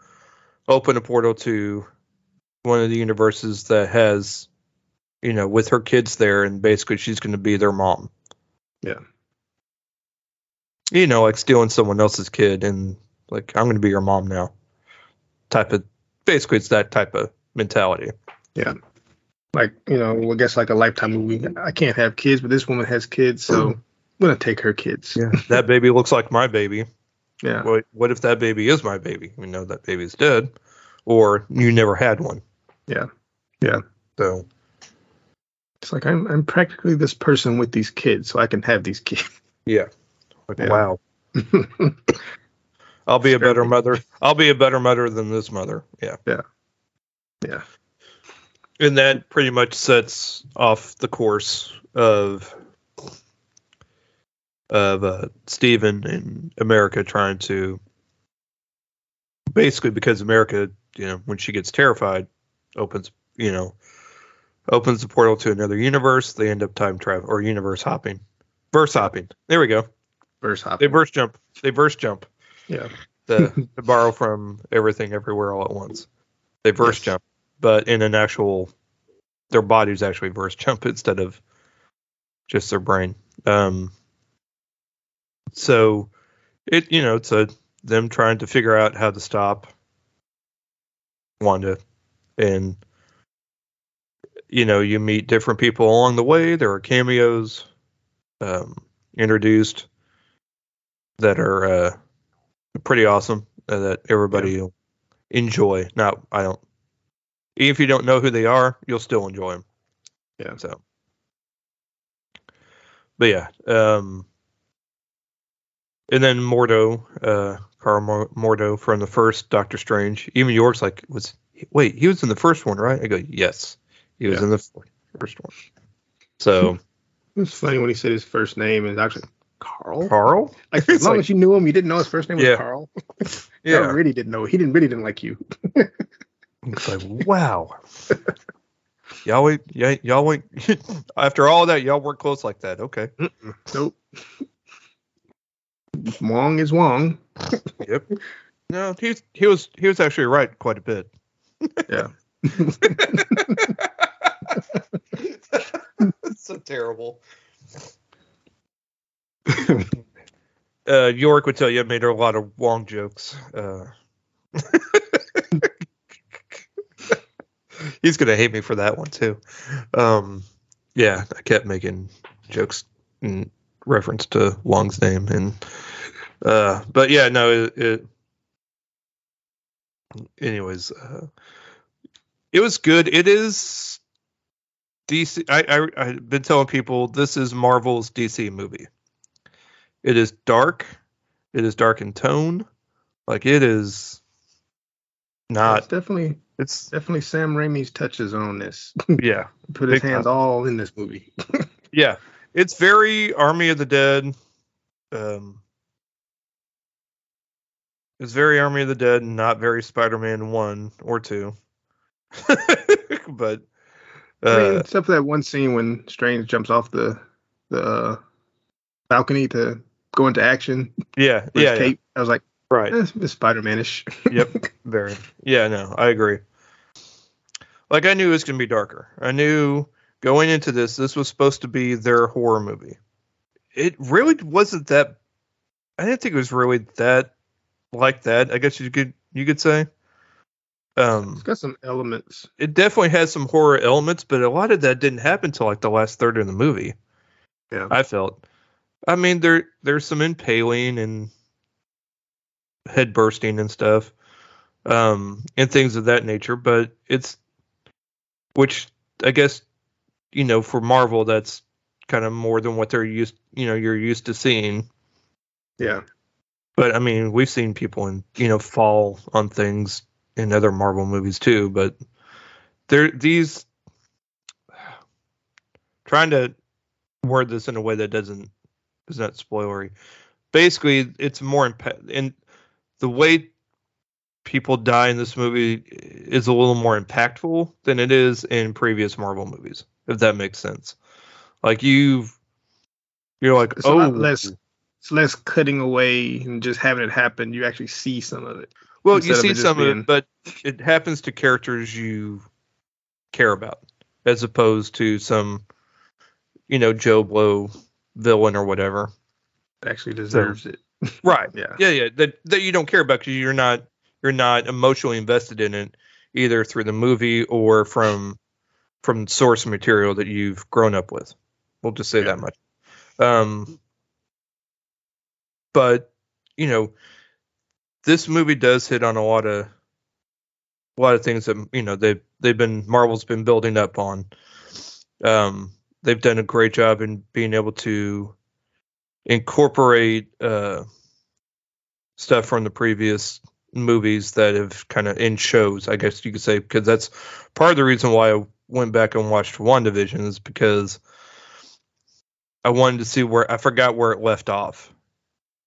S3: open a portal to one of the universes that has you know, with her kids there and basically she's going to be their mom.
S2: Yeah.
S3: You know, like stealing someone else's kid and like I'm going to be your mom now. Type of basically it's that type of mentality.
S2: Yeah, like you know, I guess like a lifetime movie. I can't have kids, but this woman has kids, so mm. I'm gonna take her kids.
S3: Yeah, that baby looks like my baby.
S2: Yeah.
S3: What what if that baby is my baby? We know that baby's dead or you never had one.
S2: Yeah. Yeah.
S3: So
S2: It's like I'm I'm practically this person with these kids, so I can have these kids.
S3: yeah. Like
S2: Yeah.
S3: wow. I'll be a better mother. I'll be a better mother than this mother. Yeah.
S2: Yeah. Yeah.
S3: And that pretty much sets off the course of of uh, Stephen and America trying to basically because America, you know, when she gets terrified, opens, you know, opens the portal to another universe. They end up time travel or universe hopping, verse hopping. There we go.
S2: Verse hop.
S3: They verse jump. They verse jump.
S2: Yeah.
S3: to, to borrow from everything everywhere all at once. They verse
S2: Yes.
S3: jump, but in an actual, their bodies actually verse jump instead of just their brain. Um, so it you know it's a them trying to figure out how to stop Wanda, and you know you meet different people along the way. There are cameos um, introduced that are uh, pretty awesome uh, that everybody will enjoy. Now, I don't. Even if you don't know who they are, you'll still enjoy them.
S2: Yeah.
S3: So, but yeah, um, and then Mordo, uh, Carl Mor- Mordo from the first Doctor Strange. Even York's like, was wait, he was in the first one, right? I go, yes, he was
S2: Yeah.
S3: in the first one. So
S2: It's funny when he said his first name is actually Carl.
S3: Carl,
S2: Like,
S3: It's
S2: as long
S3: like-
S2: as you knew him, you didn't know his first name was Carl.
S3: Yeah.
S2: I really didn't know. He didn't really didn't like you.
S3: It's like, wow. y'all wait, yeah, y'all wait. After all that, y'all work close like that. Okay.
S2: Nope. Wong is Wong.
S3: Yep. No, he was, he was he was actually right quite a bit.
S2: Yeah.
S3: so terrible. Uh, York would tell you I made a lot of Wong jokes. Uh, he's gonna hate me for that one too. Um, yeah, I kept making jokes in reference to Wong's name, and uh, but yeah, no, it. it anyways, uh, it was good. It is DC. I, I I've been telling people this is Marvel's DC movie. It is dark. It is dark in tone. Like it is
S2: it's
S3: not.
S2: definitely
S3: It's
S2: definitely Sam Raimi's touches on this.
S3: yeah.
S2: Put his hands
S3: time.
S2: all in this movie.
S3: Yeah, it's very Army of the Dead. Um, It's very Army of the Dead, and not very Spider-Man one or two. but uh,
S2: I mean, except for that one scene when Strange jumps off the the uh, balcony to go into action.
S3: yeah, yeah, yeah.
S2: I was like,
S3: right.
S2: eh, it's Spider-Man-ish.
S3: Yep, very. Yeah, no, I agree. Like I knew it was gonna be darker. I knew going into this, this was supposed to be their horror movie. It really wasn't that. I didn't think it was really that like that. I guess you could you could say. Um,
S2: it's got some elements.
S3: it definitely has some horror elements, but a lot of that didn't happen till like the last third of the movie.
S2: Yeah.
S3: I felt. I mean, there there's some impaling and head bursting and stuff, um, and things of that nature. But it's, which I guess, you know, for Marvel, that's kind of more than what they're used. You know, you're used to seeing.
S2: Yeah.
S3: But I mean, we've seen people and you know fall on things in other Marvel movies too. But there, these trying to word this in a way that doesn't is that spoilery. Basically, it's more impact and the way people die in this movie is a little more impactful than it is in previous Marvel movies. If that makes sense, like you've, you're like,
S2: It's
S3: oh,
S2: less. It's less cutting away and just having it happen. You actually see some of it.
S3: Well, you see some of it, but it happens to characters you care about, as opposed to some, you know, Joe Blow villain or whatever.
S2: Actually deserves it.
S3: Right.
S2: Yeah.
S3: Yeah, yeah. That that you don't care about because you're not you're not emotionally invested in it either through the movie or from from source material that you've grown up with. We'll just say
S2: Yeah.
S3: that much. Um, but you know, this movie does hit on a lot of a lot of things that you know they they've been Marvel's been building up on. Um, they've done a great job in being able to incorporate uh, stuff from the previous movies that have kind of in shows, I guess you could say, because that's part of the reason why I went back and watched WandaVision is because I wanted to see where I forgot where it left off.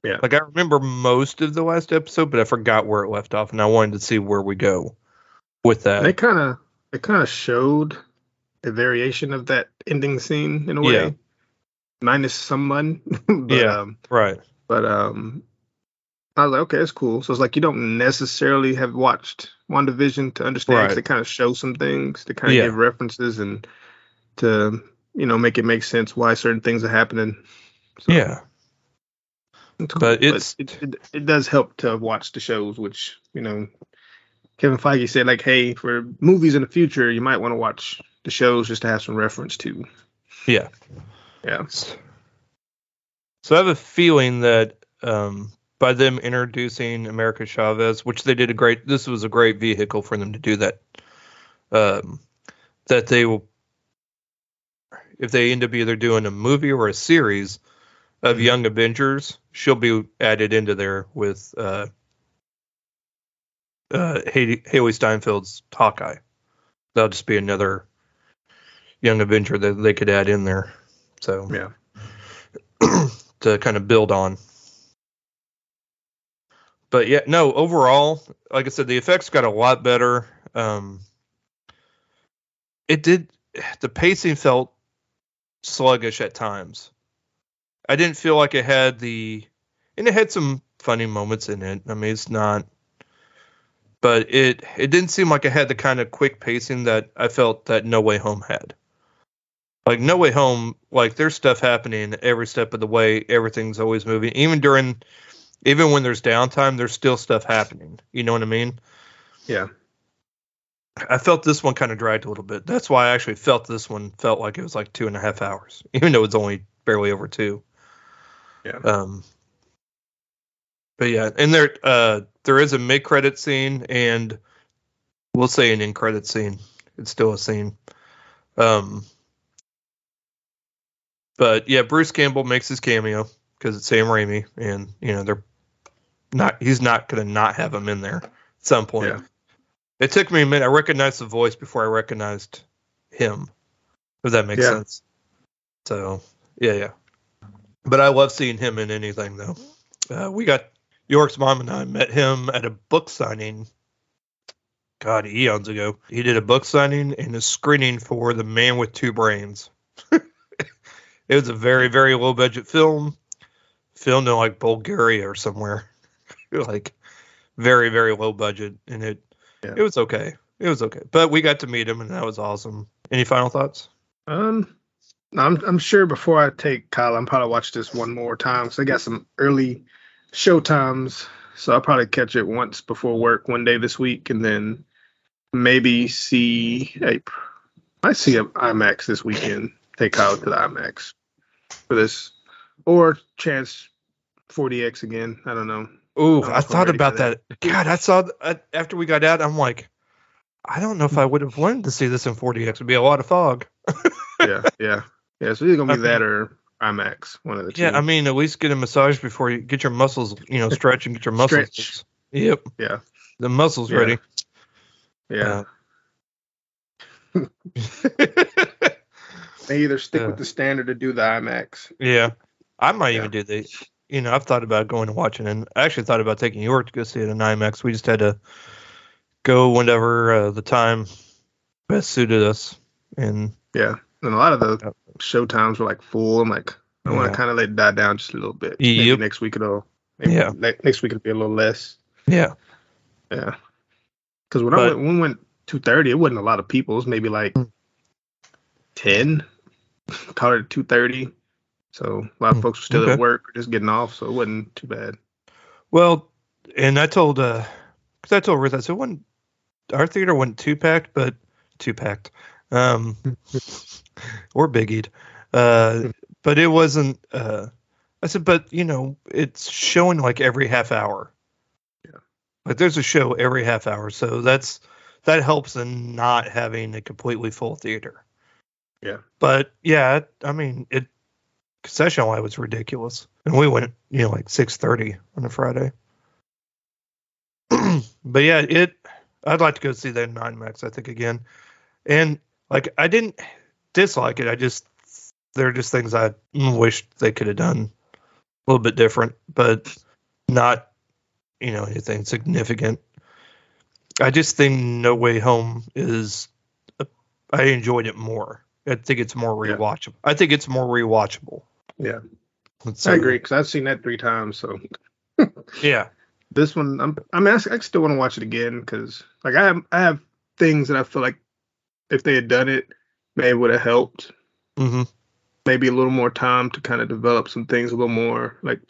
S2: Yeah.
S3: Like I remember most of the last episode, but I forgot where it left off, and I wanted to see where we go with that.
S2: They kind of they kind of showed a variation of that ending scene in a way,
S3: Yeah.
S2: minus someone. but,
S3: Yeah.
S2: Um,
S3: right.
S2: but um, I was like, okay, that's cool. So it's like you don't necessarily have watched WandaVision to understand
S3: Right.
S2: They kind of show some things to kind of
S3: Yeah.
S2: give references and to you know make it make sense why certain things are happening. So,
S3: Yeah.
S2: it's cool.
S3: But it's-
S2: it, it it does help to watch the shows, which you know. Kevin Feige said, like, hey, for movies in the future, you might want to watch the shows just to have some reference to.
S3: Yeah.
S2: Yeah.
S3: So I have a feeling that um, by them introducing America Chavez, which they did a great, this was a great vehicle for them to do that. Um, that they will, if they end up either doing a movie or a series of
S2: Mhm.
S3: Young Avengers, she'll be added into there with uh, uh, Hailee Steinfeld's Hawkeye. That'll just be another Young Avenger that they could add in there. So
S2: Yeah.
S3: to kind of build on. But yeah, no, overall, like I said, the effects got a lot better. Um, it did, the pacing felt sluggish at times. I didn't feel like it had the, and it had some funny moments in it. I mean, it's not, but it it didn't seem like it had the kind of quick pacing that I felt that No Way Home had. Like No Way Home, like there's stuff happening every step of the way. Everything's always moving. Even during, even when there's downtime, there's still stuff happening. You know what I mean?
S2: Yeah.
S3: I felt this one kind of dragged a little bit. That's why I actually felt this one felt like it was like two and a half hours, even though it's only barely over two.
S2: Yeah.
S3: Um. But yeah, and there uh there is a mid credit scene and we'll say an in credit scene. It's still a scene. Um. But yeah, Bruce Campbell makes his cameo because it's Sam Raimi, and you know they're not. He's not gonna not have him in there at some point.
S2: Yeah.
S3: It took me a minute. I recognized the voice before I recognized him. If that makes
S2: Yeah.
S3: sense. So yeah, yeah. But I love seeing him in anything though. Uh, we got York's mom and I met him at a book signing. God, eons ago. He did a book signing and a screening for The Man with Two Brains. it was a very, very low budget film, filmed in like Bulgaria or somewhere. like very, very low budget, and it
S2: Yeah.
S3: it was okay. It was okay, but we got to meet him, and that was awesome. Any final thoughts?
S2: Um, I'm I'm sure before I take Kyle, I'm probably watch this one more time because I got some early show times, so I'll probably catch it once before work one day this week, and then maybe see. a I see a IMAX this weekend. Take Kyle to the IMAX for this, or chance 4DX again. I don't know.
S3: Ooh,
S2: I'm
S3: I thought about that. God, I saw I, after we got out. I'm like, I don't know if I would have wanted to see this in 4DX. It'd be a lot of fog.
S2: Yeah, yeah, yeah. So either gonna be that or IMAX, one of the two.
S3: Yeah, I mean, at least get a massage before you get your muscles, you know, stretch and get your muscles.
S2: Stretch.
S3: Yep,
S2: yeah,
S3: the muscles
S2: Yeah.
S3: ready.
S2: yeah.
S3: Uh,
S2: They either stick
S3: Yeah.
S2: with the standard or do the IMAX.
S3: yeah, I might
S2: Yeah.
S3: even do the. You know, I've thought about going and watching, and I actually thought about taking York to go see it in IMAX. We just had to go whenever uh, the time best suited us, and
S2: Yeah, and a lot of the show times were like full. I'm like, I want to kind of let it die down just a little bit. Maybe
S3: Yep.
S2: next week it'll. Maybe
S3: Yeah.
S2: ne- next week it'll be a little less.
S3: yeah,
S2: Yeah, because when I went, when we went two thirty, it wasn't a lot of people. It was maybe like
S3: Mm.
S2: ten. Call it two thirty. So a lot of
S3: Mm,
S2: folks were still
S3: okay.
S2: at work or just getting off, so it wasn't too bad.
S3: Well, and I told uh, because I told Ruth, I said, "One, our theater wasn't too packed, but too packed, um, or biggied, uh, but it wasn't." Uh, I said, "But you know, it's showing like every half hour.
S2: Yeah.
S3: like there's a show every half hour, so that's that helps in not having a completely full theater."
S2: Yeah.
S3: But yeah, I mean, it concession line was ridiculous, and we went, you know, like six thirty on a Friday. but yeah, it. I'd like to go see that in IMAX. I think again, and like I didn't dislike it. I just there are just things I wish they could have done a little bit different, but not you know anything significant. I just think No Way Home is. I enjoyed it more. I think it's more
S2: Yeah.
S3: rewatchable. I think it's more rewatchable.
S2: Yeah,
S3: So,
S2: I agree because I've seen that three times. So
S3: Yeah,
S2: this one, I'm, I mean, I, I still want to watch it again because like I have, I have things that I feel like if they had done it, maybe would have helped.
S3: hmm
S2: Maybe a little more time to kind of develop some things a little more. Like,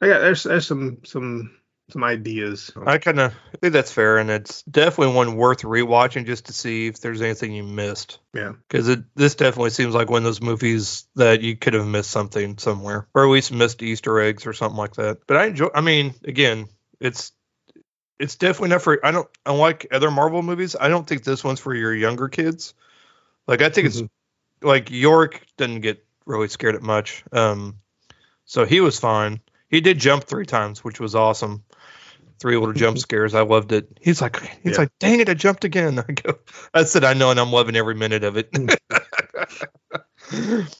S2: I got there's there's some some some ideas.
S3: I kind of think that's fair, and it's definitely one worth rewatching just to see if there's anything you missed.
S2: Yeah.
S3: because it this definitely seems like one of those movies that you could have missed something somewhere, or at least missed Easter eggs or something like that. But I enjoy. I mean, again, it's it's definitely not for. I don't. Unlike other Marvel movies, I don't think this one's for your younger kids. Like I think it's
S2: Mhm.
S3: like York didn't get really scared at much. Um, so he was fine. He did jump three times, which was awesome. Three little jump scares. I loved it. He's like, he's
S2: Yeah.
S3: like, dang it, I jumped again. I go, I said, I know, and I'm loving every minute of it.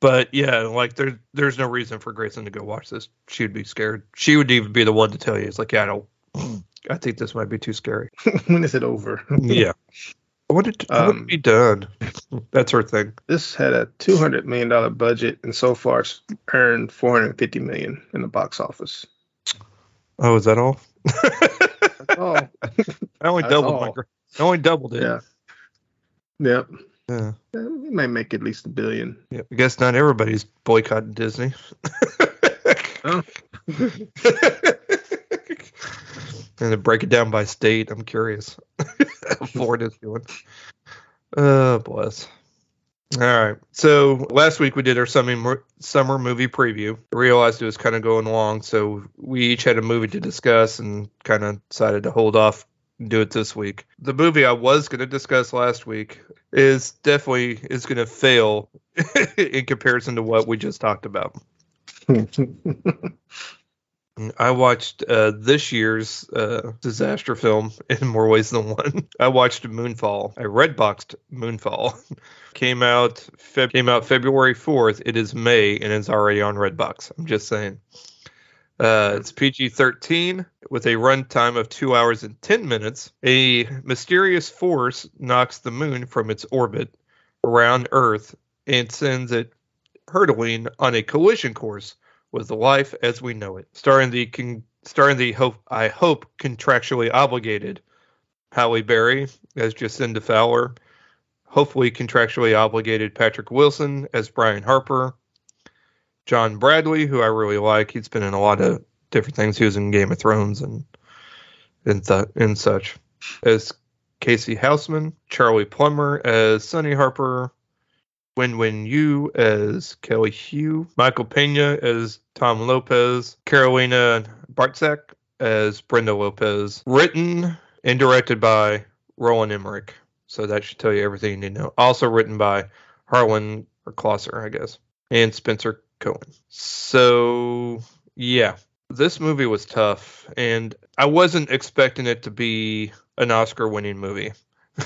S3: but yeah, like there, there's no reason for Grayson to go watch this. She would be scared. She would even be the one to tell you. It's like, yeah, I don't. I think this might be too scary.
S2: when is it over?
S3: yeah. I want it to, I want it to
S2: Um,
S3: be done. That's her thing.
S2: This had a two hundred million dollar budget and so far it's earned four hundred fifty million in the box office.
S3: Oh, is that all?
S2: Oh,
S3: I only
S2: That's
S3: doubled my.
S2: all.
S3: gr- I only doubled it.
S2: yeah. Yep.
S3: Yeah.
S2: Yeah, We may make at least a billion.
S3: Yeah. I guess not everybody's boycotting Disney.
S2: Oh.
S3: and to break it down by state, I'm curious Florida's doing. Oh, bless. All right. So last week we did our summer movie preview. I realized it was kind of going long, so we each had a movie to discuss and kind of decided to hold off and do it this week. The movie I was going to discuss last week is definitely is going to fail in comparison to what we just talked about. I watched uh, this year's uh, disaster film in more ways than one. I watched Moonfall. I redboxed Moonfall. came out Feb- came out February fourth. It is May and it's already on Redbox. I'm just saying. Uh, it's PG 13 with a runtime of two hours and 10 minutes. A mysterious force knocks the moon from its orbit around Earth and sends it hurtling on a collision course with the life as we know it. Starring the con- starring the hope I hope contractually obligated Halle Berry as Jacinda Fowler, hopefully contractually obligated Patrick Wilson as Brian Harper, John Bradley, who I really like. He's been in a lot of different things. He was in Game of Thrones and and, th- and such. As Casey Houseman, Charlie Plummer as Sonny Harper, Wen Wen Yu as Kelly Hugh, Michael Pena as Tom Lopez, Carolina Bartczak as Brenda Lopez. Written and directed by Roland Emmerich. So that should tell you everything you need to know. Also written by Harlan or Kloser, I guess, and Spencer Cohen. So yeah, this movie was tough, and I wasn't expecting it to be an Oscar-winning movie.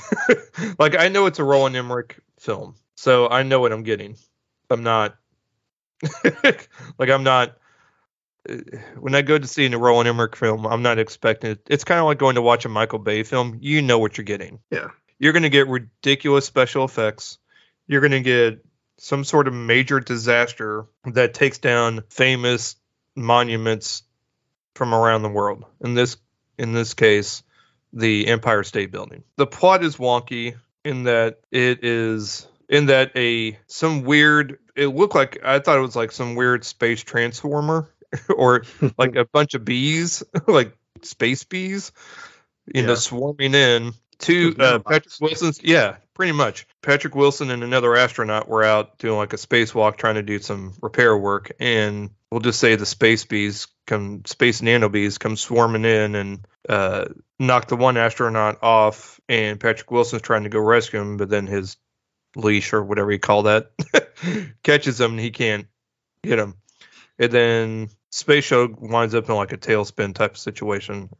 S3: like I know it's a Roland Emmerich film, so I know what I'm getting. I'm not like I'm not when I go to see a Roland Emmerich film, I'm not expecting it. It's kind of like going to watch a Michael Bay film. You know what you're getting.
S2: Yeah.
S3: You're going to get ridiculous special effects. You're going to get some sort of major disaster that takes down famous monuments from around the world. In this in this case, the Empire State Building. The plot is wonky in that it is in that a some weird it looked like I thought it was like some weird space transformer or like a bunch of bees, like space bees, you yeah. know, swarming in. To uh, Patrick Wilson's, yeah, pretty much. Patrick Wilson and another astronaut were out doing like a spacewalk, trying to do some repair work, and we'll just say the space bees come, space nanobees come swarming in and uh, knock the one astronaut off, and Patrick Wilson's trying to go rescue him, but then his leash or whatever you call that catches him, and he can't get him. And then space shuttle winds up in like a tailspin type of situation,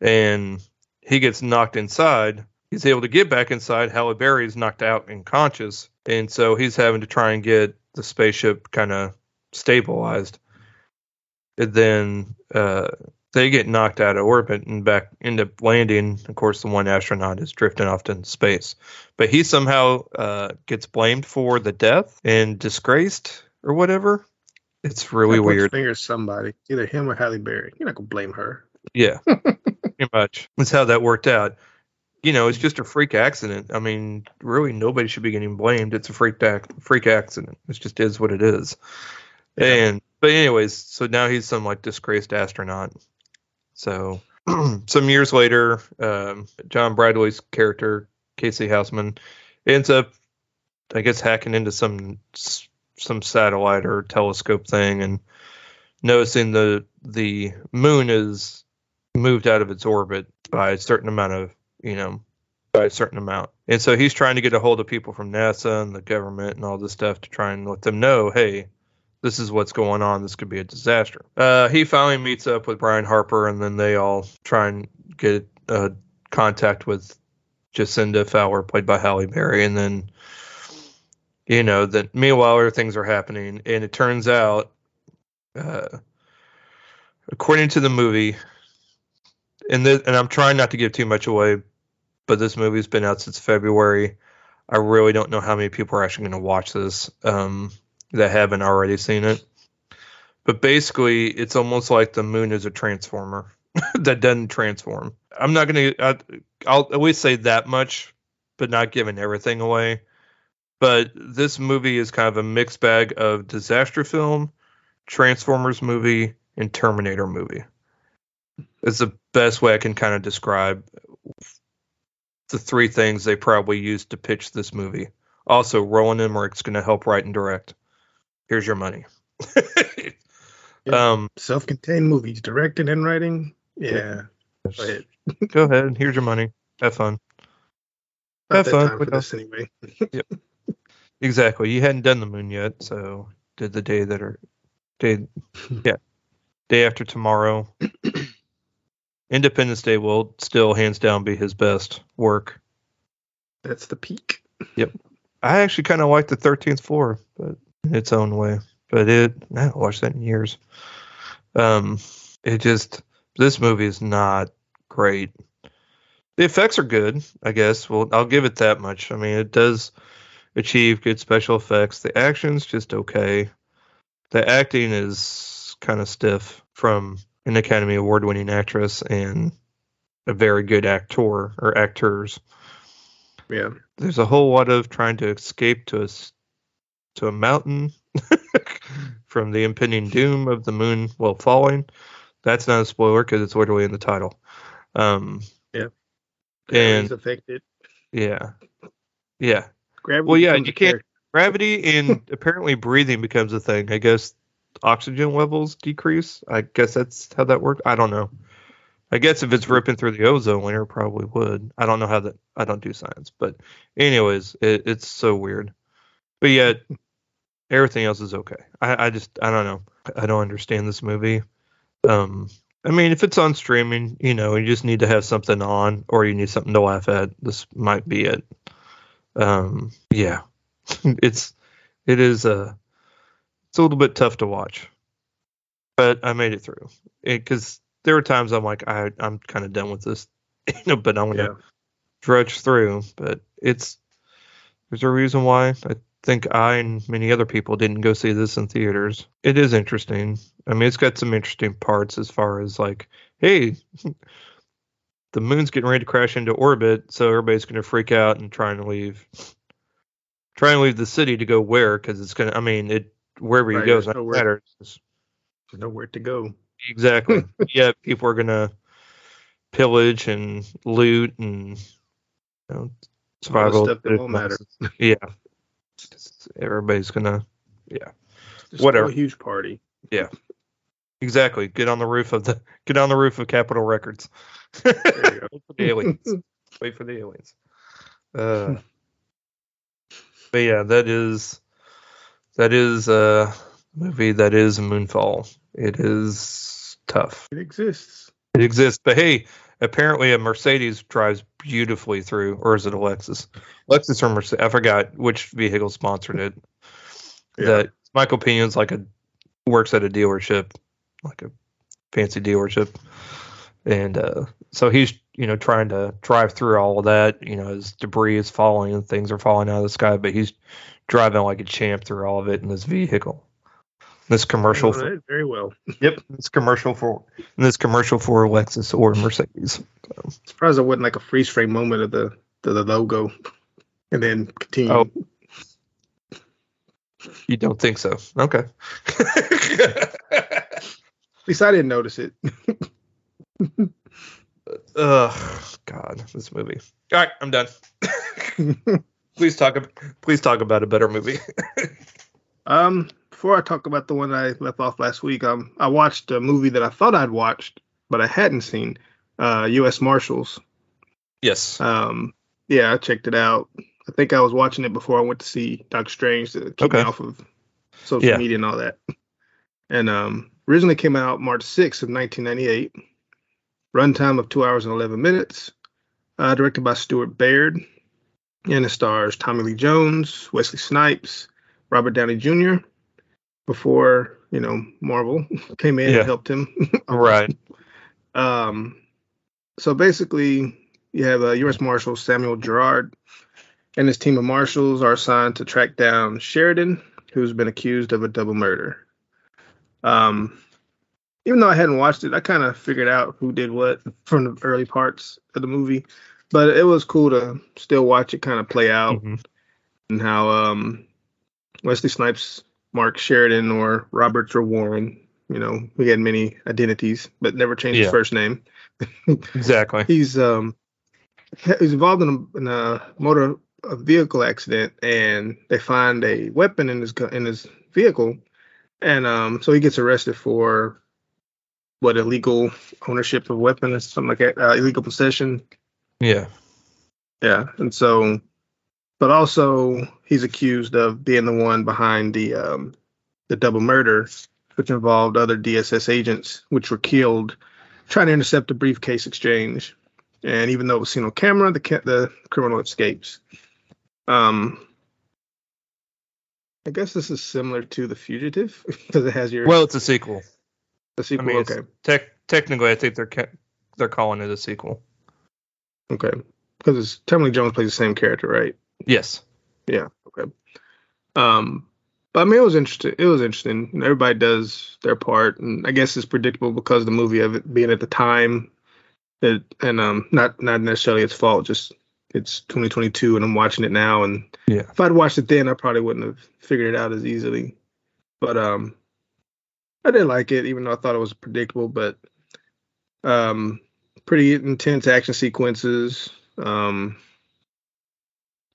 S3: and he gets knocked inside. He's able to get back inside. Halle Berry is knocked out and conscious, and so he's having to try and get the spaceship kind of stabilized. And then uh, they get knocked out of orbit and back end up landing. Of course, the one astronaut is drifting off into space, but he somehow uh, gets blamed for the death and disgraced or whatever. It's really weird.
S2: Fingers somebody, either him or Halle Berry. You're not gonna blame her.
S3: Yeah, pretty much. That's how that worked out. You know, it's just a freak accident. I mean, really, nobody should be getting blamed. It's a freak ac- freak accident. It just is what it is. Yeah. And but anyways, so now he's some like disgraced astronaut. So some years later, um, John Bradley's character Casey Houseman ends up, I guess, hacking into some some satellite or telescope thing and noticing the the moon is moved out of its orbit by a certain amount of you know by a certain amount. And so he's trying to get a hold of people from nasa and the government and all this stuff to try and let them know hey this is what's going on this could be a disaster. Uh, he finally meets up with brian harper and then they all try and get uh, contact with jacinda fowler played by halle berry and then you know that meanwhile other things are happening and it turns out uh, according to the movie and the, and I'm trying not to give too much away but this movie's been out since February. I really don't know how many people are actually going to watch this. Um, that haven't already seen it but basically it's almost like the moon is a transformer that doesn't transform I'm not going to I'll at least say that much but not giving everything away but this movie is kind of a mixed bag of disaster film, Transformers movie, and Terminator movie. It's the best way I can kind of describe the three things they probably used to pitch this movie. Also, Roland Emmerich's going to help write and direct. Here's your money.
S2: yeah. um, self-contained movies, directed and writing. Yeah.
S3: Go ahead. Go ahead. Here's your money. Have fun.
S2: Have fun. for this anyway.
S3: yep. Exactly. You hadn't done the moon yet, so did the day that are day yeah. Day after tomorrow. Independence Day will still hands down be his best work.
S2: That's the peak.
S3: Yep. I actually kind of like the 13th floor, but its own way. But it, I haven't watched that in years. Um, it just this movie is not great. The effects are good, I guess. Well, I'll give it that much. I mean, it does achieve good special effects. The action's just okay. The acting is kind of stiff from an Academy Award winning actress and a very good actor or actors.
S2: Yeah.
S3: There's a whole lot of trying to escape to a to a mountain from the impending doom of the moon while falling. That's not a spoiler because it's literally in the title. Um,
S2: yeah.
S3: And
S2: affected.
S3: Yeah. Yeah.
S2: Gravity
S3: well, yeah, you can't. Gravity and apparently breathing becomes a thing. I guess oxygen levels decrease. I guess that's how that worked. I don't know. I guess if it's ripping through the ozone layer, it probably would. I don't know how that. I don't do science, but anyways, it, it's so weird. But yet, everything else is okay. I, I just I don't know. I don't understand this movie. Um, I mean, if it's on streaming, you know, you just need to have something on, or you need something to laugh at. This might be it. Um, yeah, it's it is a uh, it's a little bit tough to watch, but I made it through because there were times I'm like I I'm kind of done with this, you know, but I'm gonna yeah. drudge through. But it's there's a reason why I think I and many other people didn't go see this in theaters. It is interesting. I mean, it's got some interesting parts as far as like, hey, the moon's getting ready to crash into orbit, so everybody's going to freak out and try and leave, try and leave the city to go where? Because it's going to. I mean, it wherever right, you go, matter.
S2: There's nowhere to go.
S3: Exactly. yeah, people are going to pillage and loot and you know, survival.
S2: Stuff that won't matter.
S3: Yeah. Everybody's gonna, yeah,
S2: Just whatever. huge party.
S3: Yeah, exactly. Get on the roof of the get on the roof of Capitol Records. Wait for the aliens. Wait for the aliens. Uh, but yeah, that is that is a movie that is Moonfall. It is tough.
S2: It exists.
S3: It exists, but hey, apparently a Mercedes drives beautifully through, or is it a Lexus? Lexus or Mercedes? I forgot which vehicle sponsored it. Yeah. That Michael Peña's like a works at a dealership, like a fancy dealership, and uh, so he's you know trying to drive through all of that. You know, as debris is falling and things are falling out of the sky, but he's driving like a champ through all of it in this vehicle. This commercial
S2: for, very well.
S3: Yep, this commercial for this commercial for Lexus or Mercedes.
S2: So. Surprised it wasn't like a freeze frame moment of the the, the logo, and then continue. Oh.
S3: You don't think so? Okay.
S2: At least I didn't notice it.
S3: Ugh, God, this movie. All right, I'm done. please talk. Please talk about a better movie.
S2: um, before I talk about the one I left off last week, um, I watched a movie that I thought I'd watched, but I hadn't seen. Uh, U.S. Marshals.
S3: Yes.
S2: Um, yeah, I checked it out. I think I was watching it before I went to see Doctor Strange to keep okay. me off of social yeah. media and all that. And um, originally came out March 6th of 1998. Runtime of two hours and 11 minutes. Uh, directed by Stuart Baird. And it stars Tommy Lee Jones, Wesley Snipes, Robert Downey Jr., before you know Marvel came in yeah. and helped him.
S3: right.
S2: Um. So basically, you have a U.S. Marshal Samuel Gerard and his team of marshals are assigned to track down Sheridan, who's been accused of a double murder. Um. Even though I hadn't watched it, I kind of figured out who did what from the early parts of the movie, but it was cool to still watch it kind of play out mm-hmm. and how um Wesley Snipes Mark Sheridan or Robert or Warren. You know, he had many identities, but never changed yeah. his first name.
S3: exactly.
S2: He's um he's involved in a, in a motor a vehicle accident, and they find a weapon in his in his vehicle, and um so he gets arrested for what illegal ownership of weapon or something like that, uh, illegal possession.
S3: Yeah.
S2: Yeah, and so but also he's accused of being the one behind the um, the double murder, which involved other DSS agents, which were killed trying to intercept a briefcase exchange. And even though it was seen on camera, the the criminal escapes. Um, I guess this is similar to The Fugitive because it has your
S3: well, it's a sequel.
S2: The
S3: I
S2: sequel.
S3: mean,
S2: okay.
S3: tech technically, I think they're ca- they're calling it a sequel.
S2: Okay. Because it's Tommy Jones plays the same character, right?
S3: Yes.
S2: Yeah. Okay. Um, but I mean, it was interesting. It was interesting. Everybody does their part, and I guess it's predictable because the movie of it being at the time. It and um, not not necessarily its fault. Just it's 2022, and I'm watching it now. And
S3: Yeah.
S2: if I'd watched it then, I probably wouldn't have figured it out as easily. But um, I did like it, even though I thought it was predictable. But um, pretty intense action sequences. Um,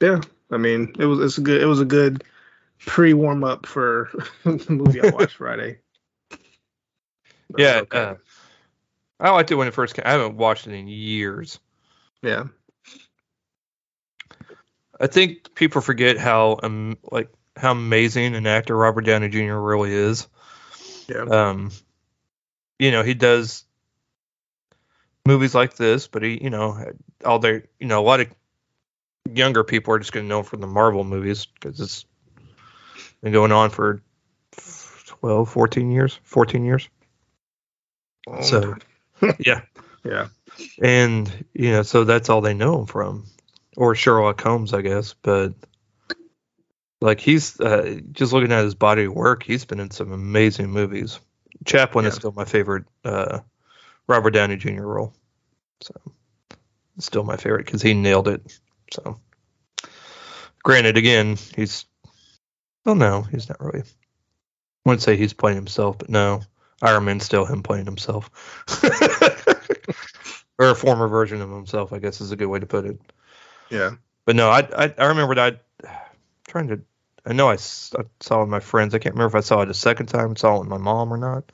S2: yeah, I mean, it was it's a good it was a good pre warm up for the movie I watched Friday. But
S3: Yeah.
S2: okay.
S3: Uh, I liked it when it first came. I haven't watched it in years.
S2: yeah,
S3: I think people forget how um like how amazing an actor Robert Downey Jr. really is.
S2: yeah,
S3: Um, you know, he does movies like this, but he, you know, all their, you know, a lot of younger people are just going to know from the Marvel movies because it's been going on for 12, 14 years, 14 years. So, yeah.
S2: yeah,
S3: And, you know, so that's all they know him from. Or Sherlock Holmes, I guess. But, like, he's uh, just looking at his body of work, he's been in some amazing movies. Chaplin is still my favorite uh, Robert Downey Jr. role. So, it's still my favorite because he nailed it. So, granted, again, he's, well, no, he's not really. I wouldn't say he's playing himself, but no, Iron Man's still him playing himself. or a former version of himself, I guess is a good way to put it.
S2: yeah,
S3: But no, I I, I remember that trying to. I know I saw it with my friends. I can't remember if I saw it a second time, saw it with my mom or not.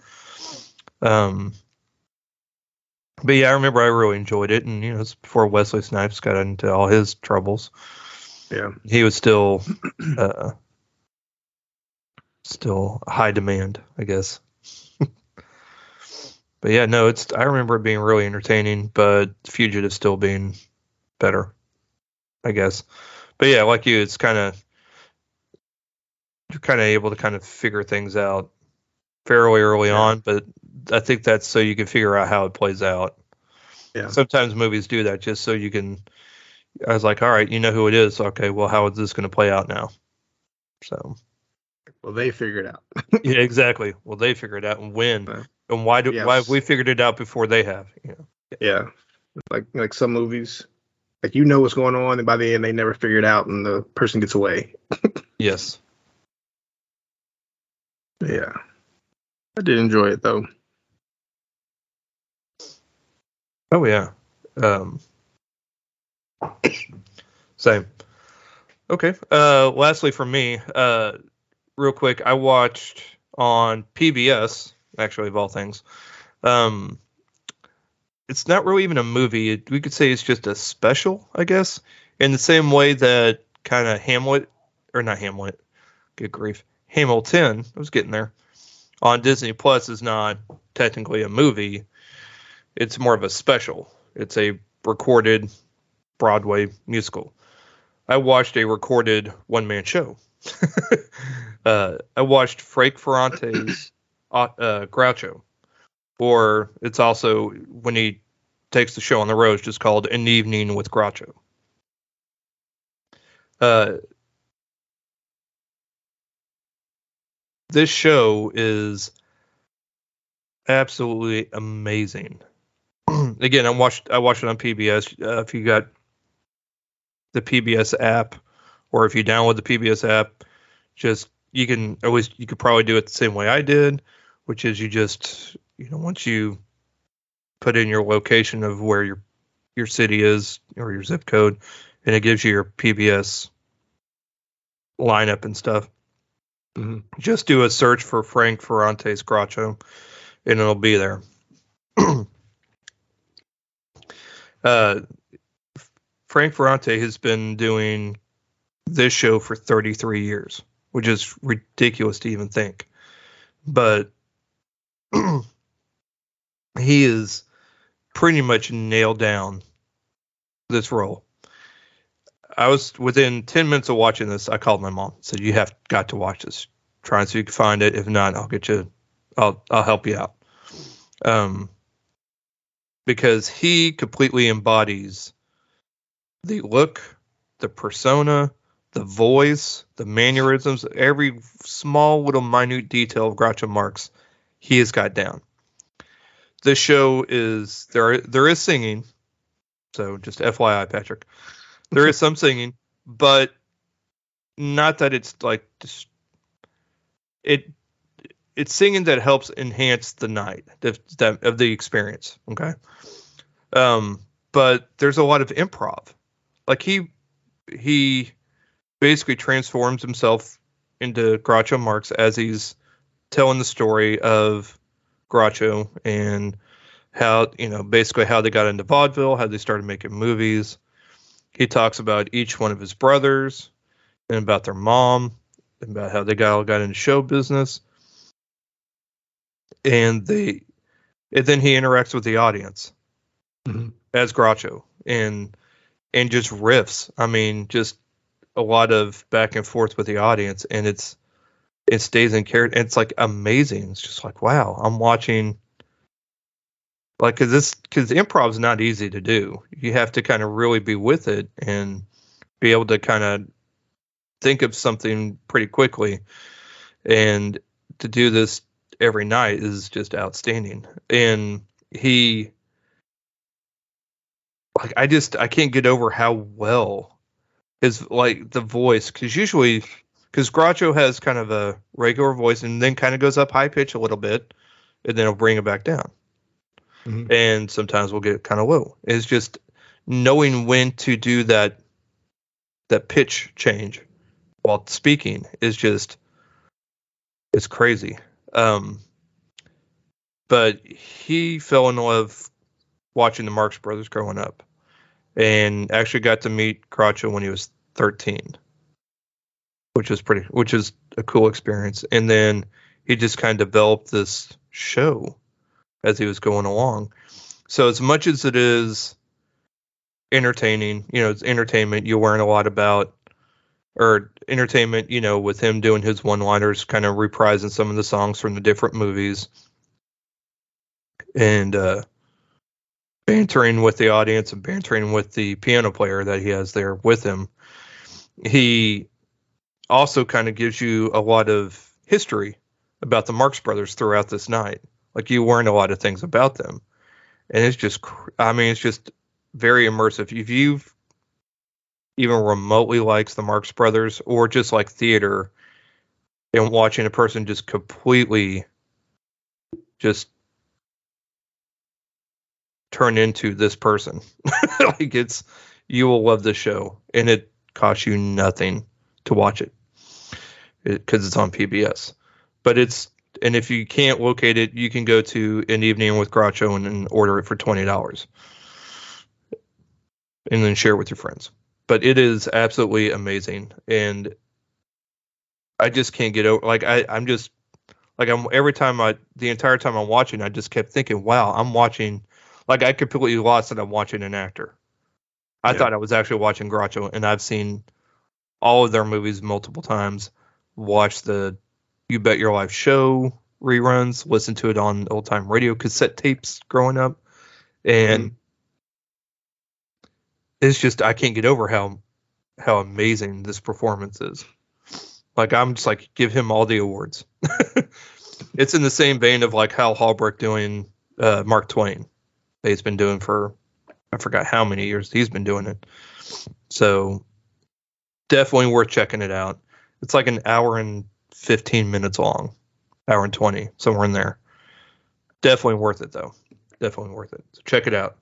S3: Um, but yeah, I remember I really enjoyed it, and you know, it's before Wesley Snipes got into all his troubles.
S2: yeah,
S3: He was still, uh, still high demand, I guess. but yeah, no, it's. I remember it being really entertaining, but Fugitive still being better, I guess. But yeah, like you, it's kind of you're kind of able to kind of figure things out fairly early
S2: Yeah.
S3: on, but I think that's so you can figure out how it plays out.
S2: Yeah.
S3: Sometimes movies do that just so you can. I was like, all right, you know who it is. Okay, well, how is this going to play out now? So
S2: Well, they figured out.
S3: yeah, exactly. Well, they figure it out and when,
S2: Yeah.
S3: and why do
S2: Yes.
S3: why have we figured it out before they have? You know?
S2: Yeah, like like some movies, like you know what's going on, and by the end they never figure it out, and the person gets away.
S3: Yes.
S2: Yeah, I did enjoy it though.
S3: Oh yeah. Um, same. Okay. Uh, lastly, for me, uh, real quick, I watched on PBS, actually of all things. Um, it's not really even a movie. We could say it's just a special, I guess, in the same way that kind of Hamlet, or not Hamlet, good grief, Hamilton. I was getting there. On Disney Plus is not technically a movie it's more of a special. It's a recorded Broadway musical. I watched a recorded one man show. uh, I watched Frank Ferrante's uh, uh, Groucho, or it's also when he takes the show on the road, it's just called An Evening with Groucho. This show is absolutely amazing. Again, I watched I watched it on PBS. Uh, if you got the PBS app, or if you download the PBS app, just you can always you could probably do it the same way I did, which is you just you know once you put in your location of where your your city is or your zip code, and it gives you your PBS lineup and stuff.
S2: Mhm.
S3: Just do a search for Frank Ferrante's Groucho, and it'll be there. uh, Frank Ferrante has been doing this show for 33 years, which is ridiculous to even think. But he is pretty much nailed down this role. I was within 10 minutes of watching this. I called my mom, said, You have got to watch this. Try and see if you can find it. If not, I'll get you, I'll, I'll help you out. Um, because he completely embodies the look, the persona, the voice, the mannerisms, every small little minute detail of Groucho Marx, he has got down. This show is there. There is singing, so just FYI, Patrick, there is some singing, but not that it's like just it. It's singing that helps enhance the night of, of the experience. Okay, um, but there's a lot of improv. Like he he basically transforms himself into Groucho Marx as he's telling the story of Groucho and how you know basically how they got into vaudeville, how they started making movies. He talks about each one of his brothers and about their mom, and about how they got all got into show business, and they and then he interacts with the audience mm-hmm. as Groucho and and just riffs. I mean, just a lot of back and forth with the audience, and it's it stays in character. It's like amazing. It's just like wow, I'm watching. Like, cause this, cause improv is not easy to do. You have to kind of really be with it and be able to kind of think of something pretty quickly. And to do this every night is just outstanding. And he, like, I just, I can't get over how well his, like, the voice, cause usually because Groucho has kind of a regular voice and then kind of goes up high pitch a little bit, and then he'll bring it back down. Mm-hmm. And sometimes we'll get kind of low. It's just knowing when to do that that pitch change while speaking is just it's crazy. Um, but he fell in love watching the Marx Brothers growing up, and actually got to meet Groucho when he was 13 which was pretty, which is a cool experience. And then he just kind of developed this show as he was going along. So as much as it is entertaining, you know, it's entertainment. You learn a lot about, or entertainment, you know, with him doing his one-liners, kind of reprising some of the songs from the different movies, and uh, bantering with the audience and bantering with the piano player that he has there with him. He also kind of gives you a lot of history about the Marx Brothers throughout this night. Like you learn a lot of things about them, and it's just, I mean, it's just very immersive. If you've even remotely likes the Marx Brothers or just like theater and watching a person just completely just turn into this person, like it's, you will love the show and it costs you nothing to watch it because it, it's on PBS. But it's and if you can't locate it, you can go to an evening with Groucho and, and order it for twenty dollars, and then share with your friends. But it is absolutely amazing, and I just can't get over. Like I, I'm just like I'm every time I the entire time I'm watching, I just kept thinking, wow, I'm watching. Like I completely lost that I'm watching an actor. I yeah. thought I was actually watching Groucho, and I've seen all of their movies multiple times. Watch the You Bet Your Life show reruns, listen to it on old time radio cassette tapes growing up, and mm-hmm. it's just I can't get over how how amazing this performance is. Like I'm just like give him all the awards. it's in the same vein of like Hal Holbrook doing uh, Mark Twain. That he's been doing for I forgot how many years he's been doing it. So definitely worth checking it out. It's like an hour and 15 minutes long, hour and 20, somewhere in there. Definitely worth it, though. Definitely worth it. So check it out.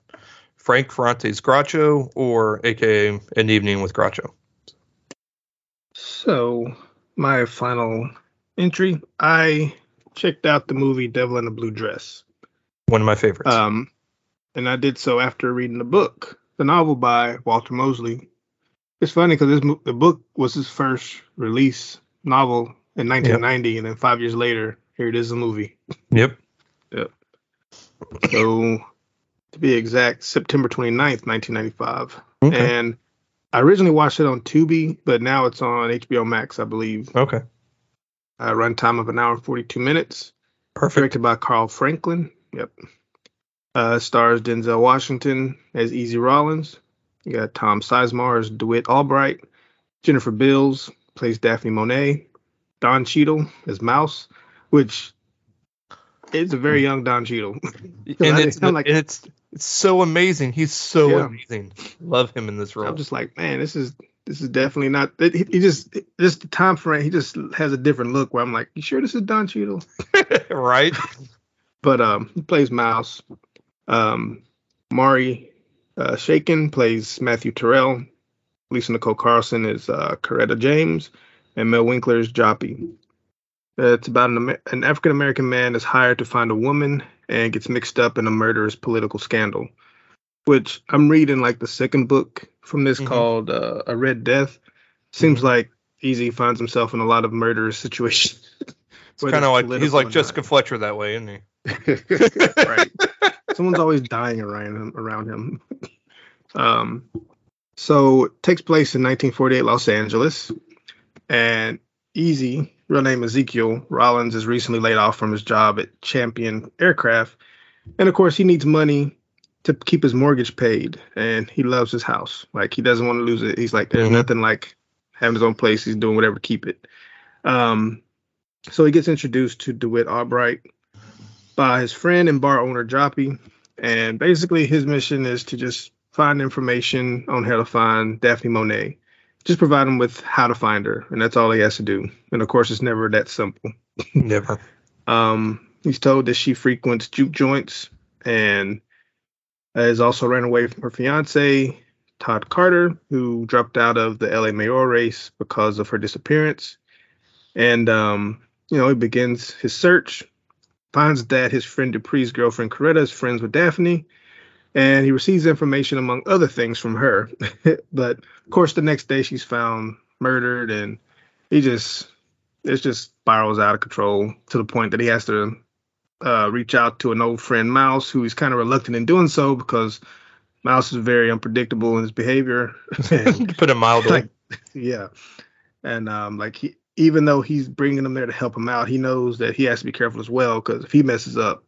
S3: Frank Ferrante's Groucho or AKA An Evening with Groucho.
S2: So, my final entry I checked out the movie Devil in a Blue Dress.
S3: One of my favorites.
S2: Um, and I did so after reading the book, the novel by Walter Mosley, it's funny because the book was his first release novel in 1990, yep. and then five years later, here it is, a movie.
S3: Yep.
S2: yep. So, to be exact, September 29th, 1995. Okay. And I originally watched it on Tubi, but now it's on HBO Max, I believe.
S3: Okay.
S2: A runtime of an hour and 42 minutes.
S3: Perfect.
S2: Directed by Carl Franklin. Yep. Uh, stars Denzel Washington as Easy Rawlins. You got Tom Sizemore as DeWitt Albright. Jennifer Beals plays Daphne Monet. Don Cheadle as Mouse, which is a very young Don Cheadle.
S3: and it's, like, it's it's so amazing. He's so yeah. amazing. Love him in this role.
S2: I'm just like, man, this is this is definitely not. He, he just just the time frame. He just has a different look. Where I'm like, you sure this is Don Cheadle?
S3: right.
S2: But um, he plays Mouse. Um, Maury uh, Chaykin plays Matthew Terrell. Lisa Nicole Carson is uh, Coretta James, and Mel Winkler is Joppy. It's about an, an African American man is hired to find a woman and gets mixed up in a murderous political scandal. Which I'm reading like the second book from this mm-hmm. called uh, A Red Death. Seems mm-hmm. like Easy finds himself in a lot of murderous situations.
S3: It's kind of like he's like Jessica not. Fletcher that way, isn't he?
S2: right. Someone's always dying around him. Around him. Um, so it takes place in 1948 Los Angeles, and Easy, real name Ezekiel Rawlins, is recently laid off from his job at Champion Aircraft, and of course he needs money to keep his mortgage paid, and he loves his house. Like he doesn't want to lose it. He's like, there's mm-hmm. nothing like having his own place. He's doing whatever to keep it. Um, so he gets introduced to DeWitt Albright by his friend and bar owner Joppy, and basically his mission is to just find information on how to find Daphne Monet. Just provide him with how to find her, and that's all he has to do. And of course, it's never that simple.
S3: Never.
S2: um, he's told that she frequents juke joints and has also ran away from her fiance, Todd Carter, who dropped out of the LA mayor race because of her disappearance. And um, you know, he begins his search, finds that his friend Dupree's girlfriend Coretta is friends with Daphne, and he receives information among other things from her. but of course, the next day she's found murdered, and he just it just spirals out of control to the point that he has to uh, reach out to an old friend Mouse, who is kind of reluctant in doing so because Mouse is very unpredictable in his behavior.
S3: and, Put it mildly.
S2: Like, yeah, and um, like he even though he's bringing him there to help him out, he knows that he has to be careful as well because if he messes up,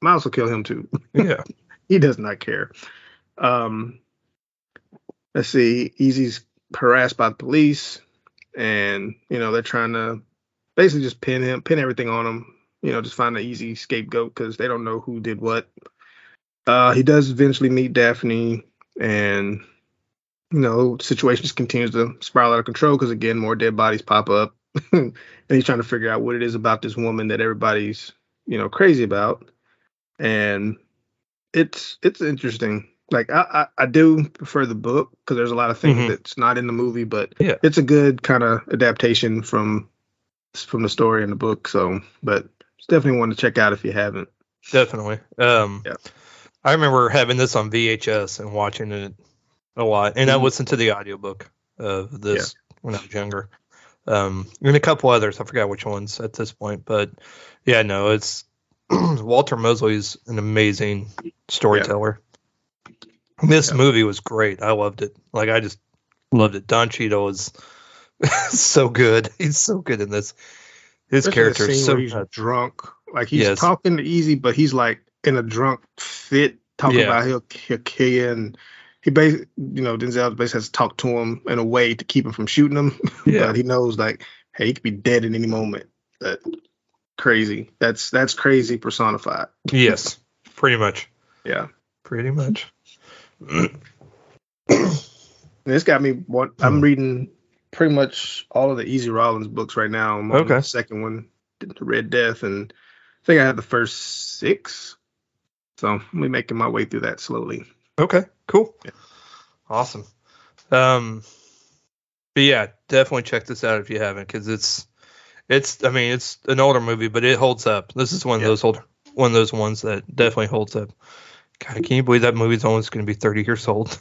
S2: Miles will kill him too.
S3: Yeah,
S2: he does not care. Um, let's see, Easy's harassed by the police, and you know they're trying to basically just pin him, pin everything on him. You know, just find an easy scapegoat because they don't know who did what. Uh, he does eventually meet Daphne, and you know, situation just continues to spiral out of control because again, more dead bodies pop up, and he's trying to figure out what it is about this woman that everybody's you know crazy about, and it's it's interesting. Like I I, I do prefer the book because there's a lot of things mm-hmm. that's not in the movie, but
S3: yeah.
S2: it's a good kind of adaptation from from the story in the book. So, but it's definitely one to check out if you haven't.
S3: Definitely. Um, yeah. I remember having this on VHS and watching it a lot, and mm-hmm. I listened to the audiobook of this yeah. when I was younger. Um, and a couple others, I forgot which ones at this point, but yeah, no, it's Walter Mosley's an amazing storyteller. This yeah. movie was great. I loved it. Like I just loved it. Don Cheadle is so good. He's so good in this. His character is so
S2: he's drunk. Like he's yes. talking easy, but he's like in a drunk fit, talking yeah. about he'll, he'll kill you and he basically, you know, Denzel basically has to talk to him in a way to keep him from shooting him. Yeah. but he knows like, hey, he could be dead at any moment. That crazy. That's that's crazy personified.
S3: yes, pretty much.
S2: Yeah,
S3: pretty much.
S2: This got me. What I'm reading pretty much all of the Easy Rawlins books right now. I'm okay. the second one, the Red Death, and I think I have the first six. So I'm making my way through that slowly.
S3: Okay, cool. Yeah. Awesome. Um, but yeah, definitely check this out if you haven't, because it's it's I mean it's an older movie, but it holds up. This is one of those old one of those ones that definitely holds up. God, can you believe that movie's almost going to be 30 years old?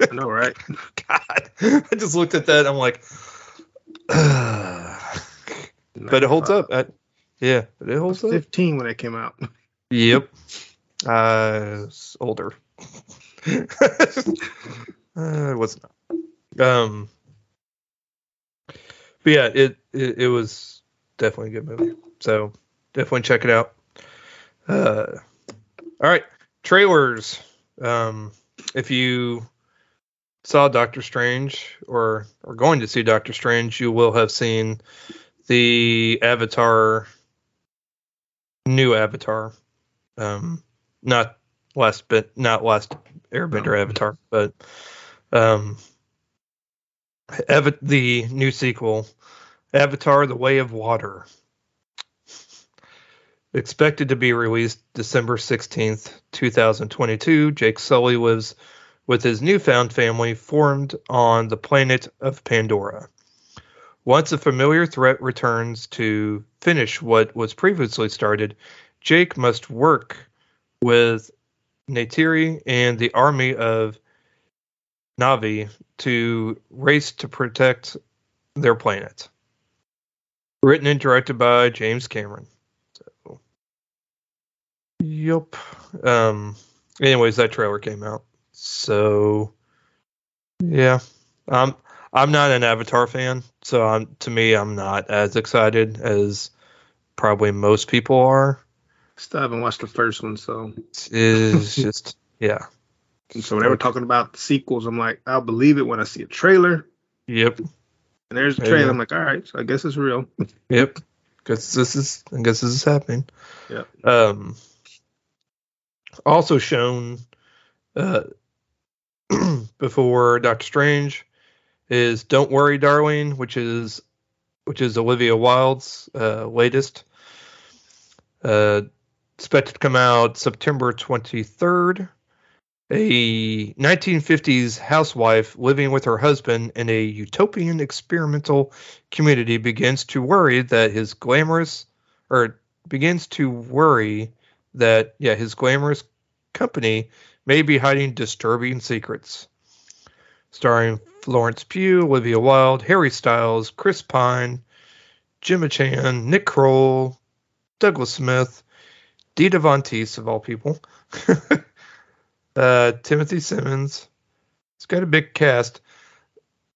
S2: I know, right?
S3: God, I just looked at that. I'm like, but it holds up. I, yeah, it holds
S2: 15
S3: up.
S2: 15 when it came out.
S3: Yep. Uh, older. uh, it was not. Um, but yeah, it, it, it was definitely a good movie. So definitely check it out. Uh, All right, trailers. Um, if you saw Doctor Strange or are going to see Doctor Strange, you will have seen the Avatar, new Avatar. Um, not last bit, not last Airbender. Avatar, but um, Ava- the new sequel, Avatar: The Way of Water. Expected to be released December 16th, 2022. Jake Sully lives with his newfound family formed on the planet of Pandora. Once a familiar threat returns to finish what was previously started, Jake must work with Neytiri and the army of Na'vi to race to protect their planet. Written and directed by James Cameron. Yep. Um. Anyways, that trailer came out. So, yeah. Um. I'm not an Avatar fan, so I'm to me I'm not as excited as probably most people are.
S2: Still haven't watched the first one, so
S3: It is just yeah.
S2: and so when they were talking about the sequels, I'm like, I'll believe it when I see a trailer.
S3: Yep.
S2: And there's a trailer.
S3: go.
S2: I'm like, all right, so I guess it's real.
S3: Yep. Guess this is I guess this is happening.
S2: Yeah.
S3: Um also shown uh before Doctor Strange is Don't Worry Darling, which is which is Olivia Wilde's uh latest. Uh expected to come out September 23rd. A 1950s housewife living with her husband in a utopian experimental community begins to worry that his glamorous or begins to worry that yeah his glamorous company may be hiding disturbing secrets. Starring florence pugh olivia wilde harry styles chris pine gemma chan nick kroll douglas smith von teese of all people. Uh, timothy simons. It's got a big cast.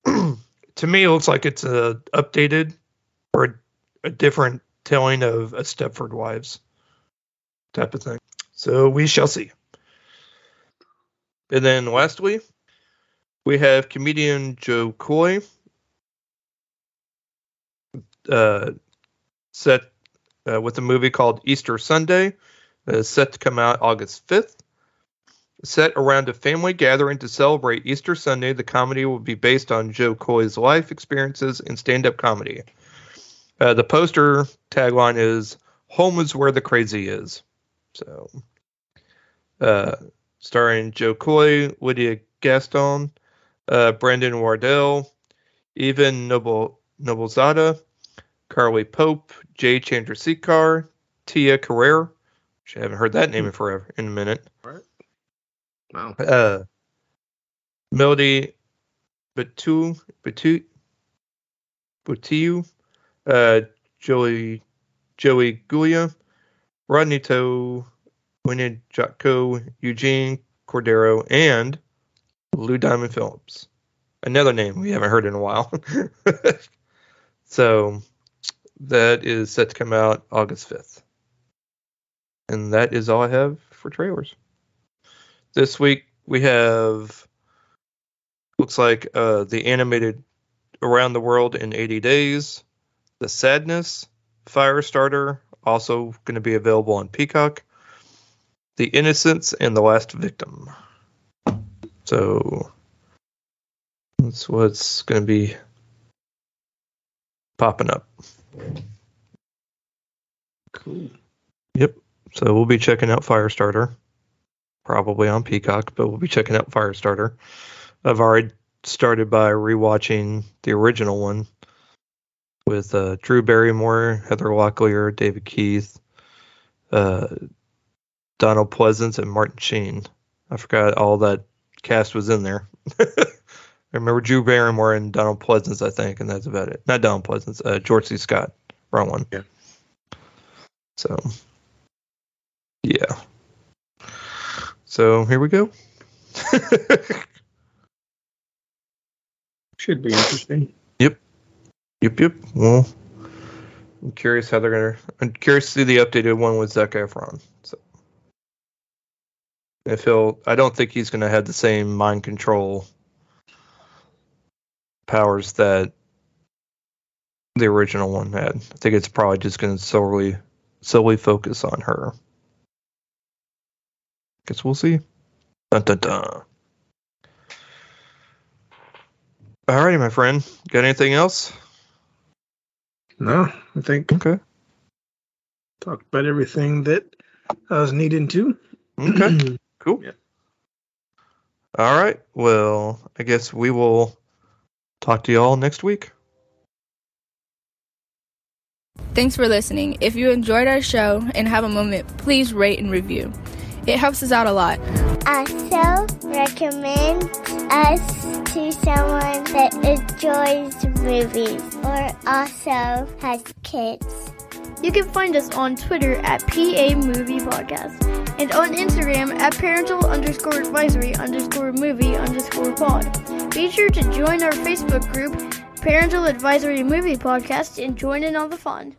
S3: To me, it looks like it's a updated or a different telling of a Stepford Wives type of thing. So we shall see. And then lastly, we have comedian Jo Koy uh, set uh, with a movie called Easter Sunday, uh, set to come out August 5th. Set around a family gathering to celebrate Easter Sunday, the comedy will be based on Jo Koy's life experiences in stand up comedy. Uh, the poster tagline is Home is where the crazy is. So, uh, starring Jo Koy, Lydia Gaston, uh, Brandon Wardell, Evan Noble, Noblezada, Carly Pope, Jay Chandrasekhar, Tia Carrere, which I haven't heard that name in forever in a minute Right.
S2: Wow.
S3: uh, Melody Batu Batu Butiu, uh, Joey Joey Guila, Rodney To, Winnie Jocko, Eugene Cordero, and Lou Diamond Phillips. Another name we haven't heard in a while. so that is set to come out August 5th. And that is all I have for trailers this week we have looks like uh, the animated around the world in 80 days the sadness firestarter also going to be available on peacock the innocence and the last victim so that's what's going to be popping up
S2: Cool.
S3: Yep. So we'll be checking out Firestarter, probably on Peacock, but we'll be checking out Firestarter. I've already started by rewatching the original one with uh, Drew Barrymore, Heather Locklear, David Keith, uh, Donald Pleasence, and Martin Sheen. I forgot all that cast was in there. I remember Drew Barrymore and Donald Pleasence, I think, and that's about it. Not Donald Pleasence, uh, George C. Scott. Wrong one.
S2: Yeah.
S3: So, yeah. So here we go.
S2: Should be interesting.
S3: Yep, yep. Well, I'm curious how they're gonna. I'm curious to see the updated one with Zac Efron. So If he'll, I don't think he's to have the same mind control powers that the original one had. I think it's probably just to solely solely focus on her. Guess we'll see. Dun, dun, dun. Alrighty, my friend. Got anything else?
S2: No, I think
S3: Okay.
S2: talked about everything that I was needing to.
S3: Okay. Cool.
S2: Yeah.
S3: All right. Well, I guess we will talk to you all next week.
S4: Thanks for listening. If you enjoyed our show and have a moment, please rate and review. It helps us out a lot.
S5: Also, recommend us to someone that enjoys movies or also has kids.
S6: You can find us on Twitter at PA Movie Podcast and on Instagram at parental underscore advisory underscore movie underscore pod. Be sure to join our Facebook group, Parental Advisory Movie Podcast, and join in on the fun.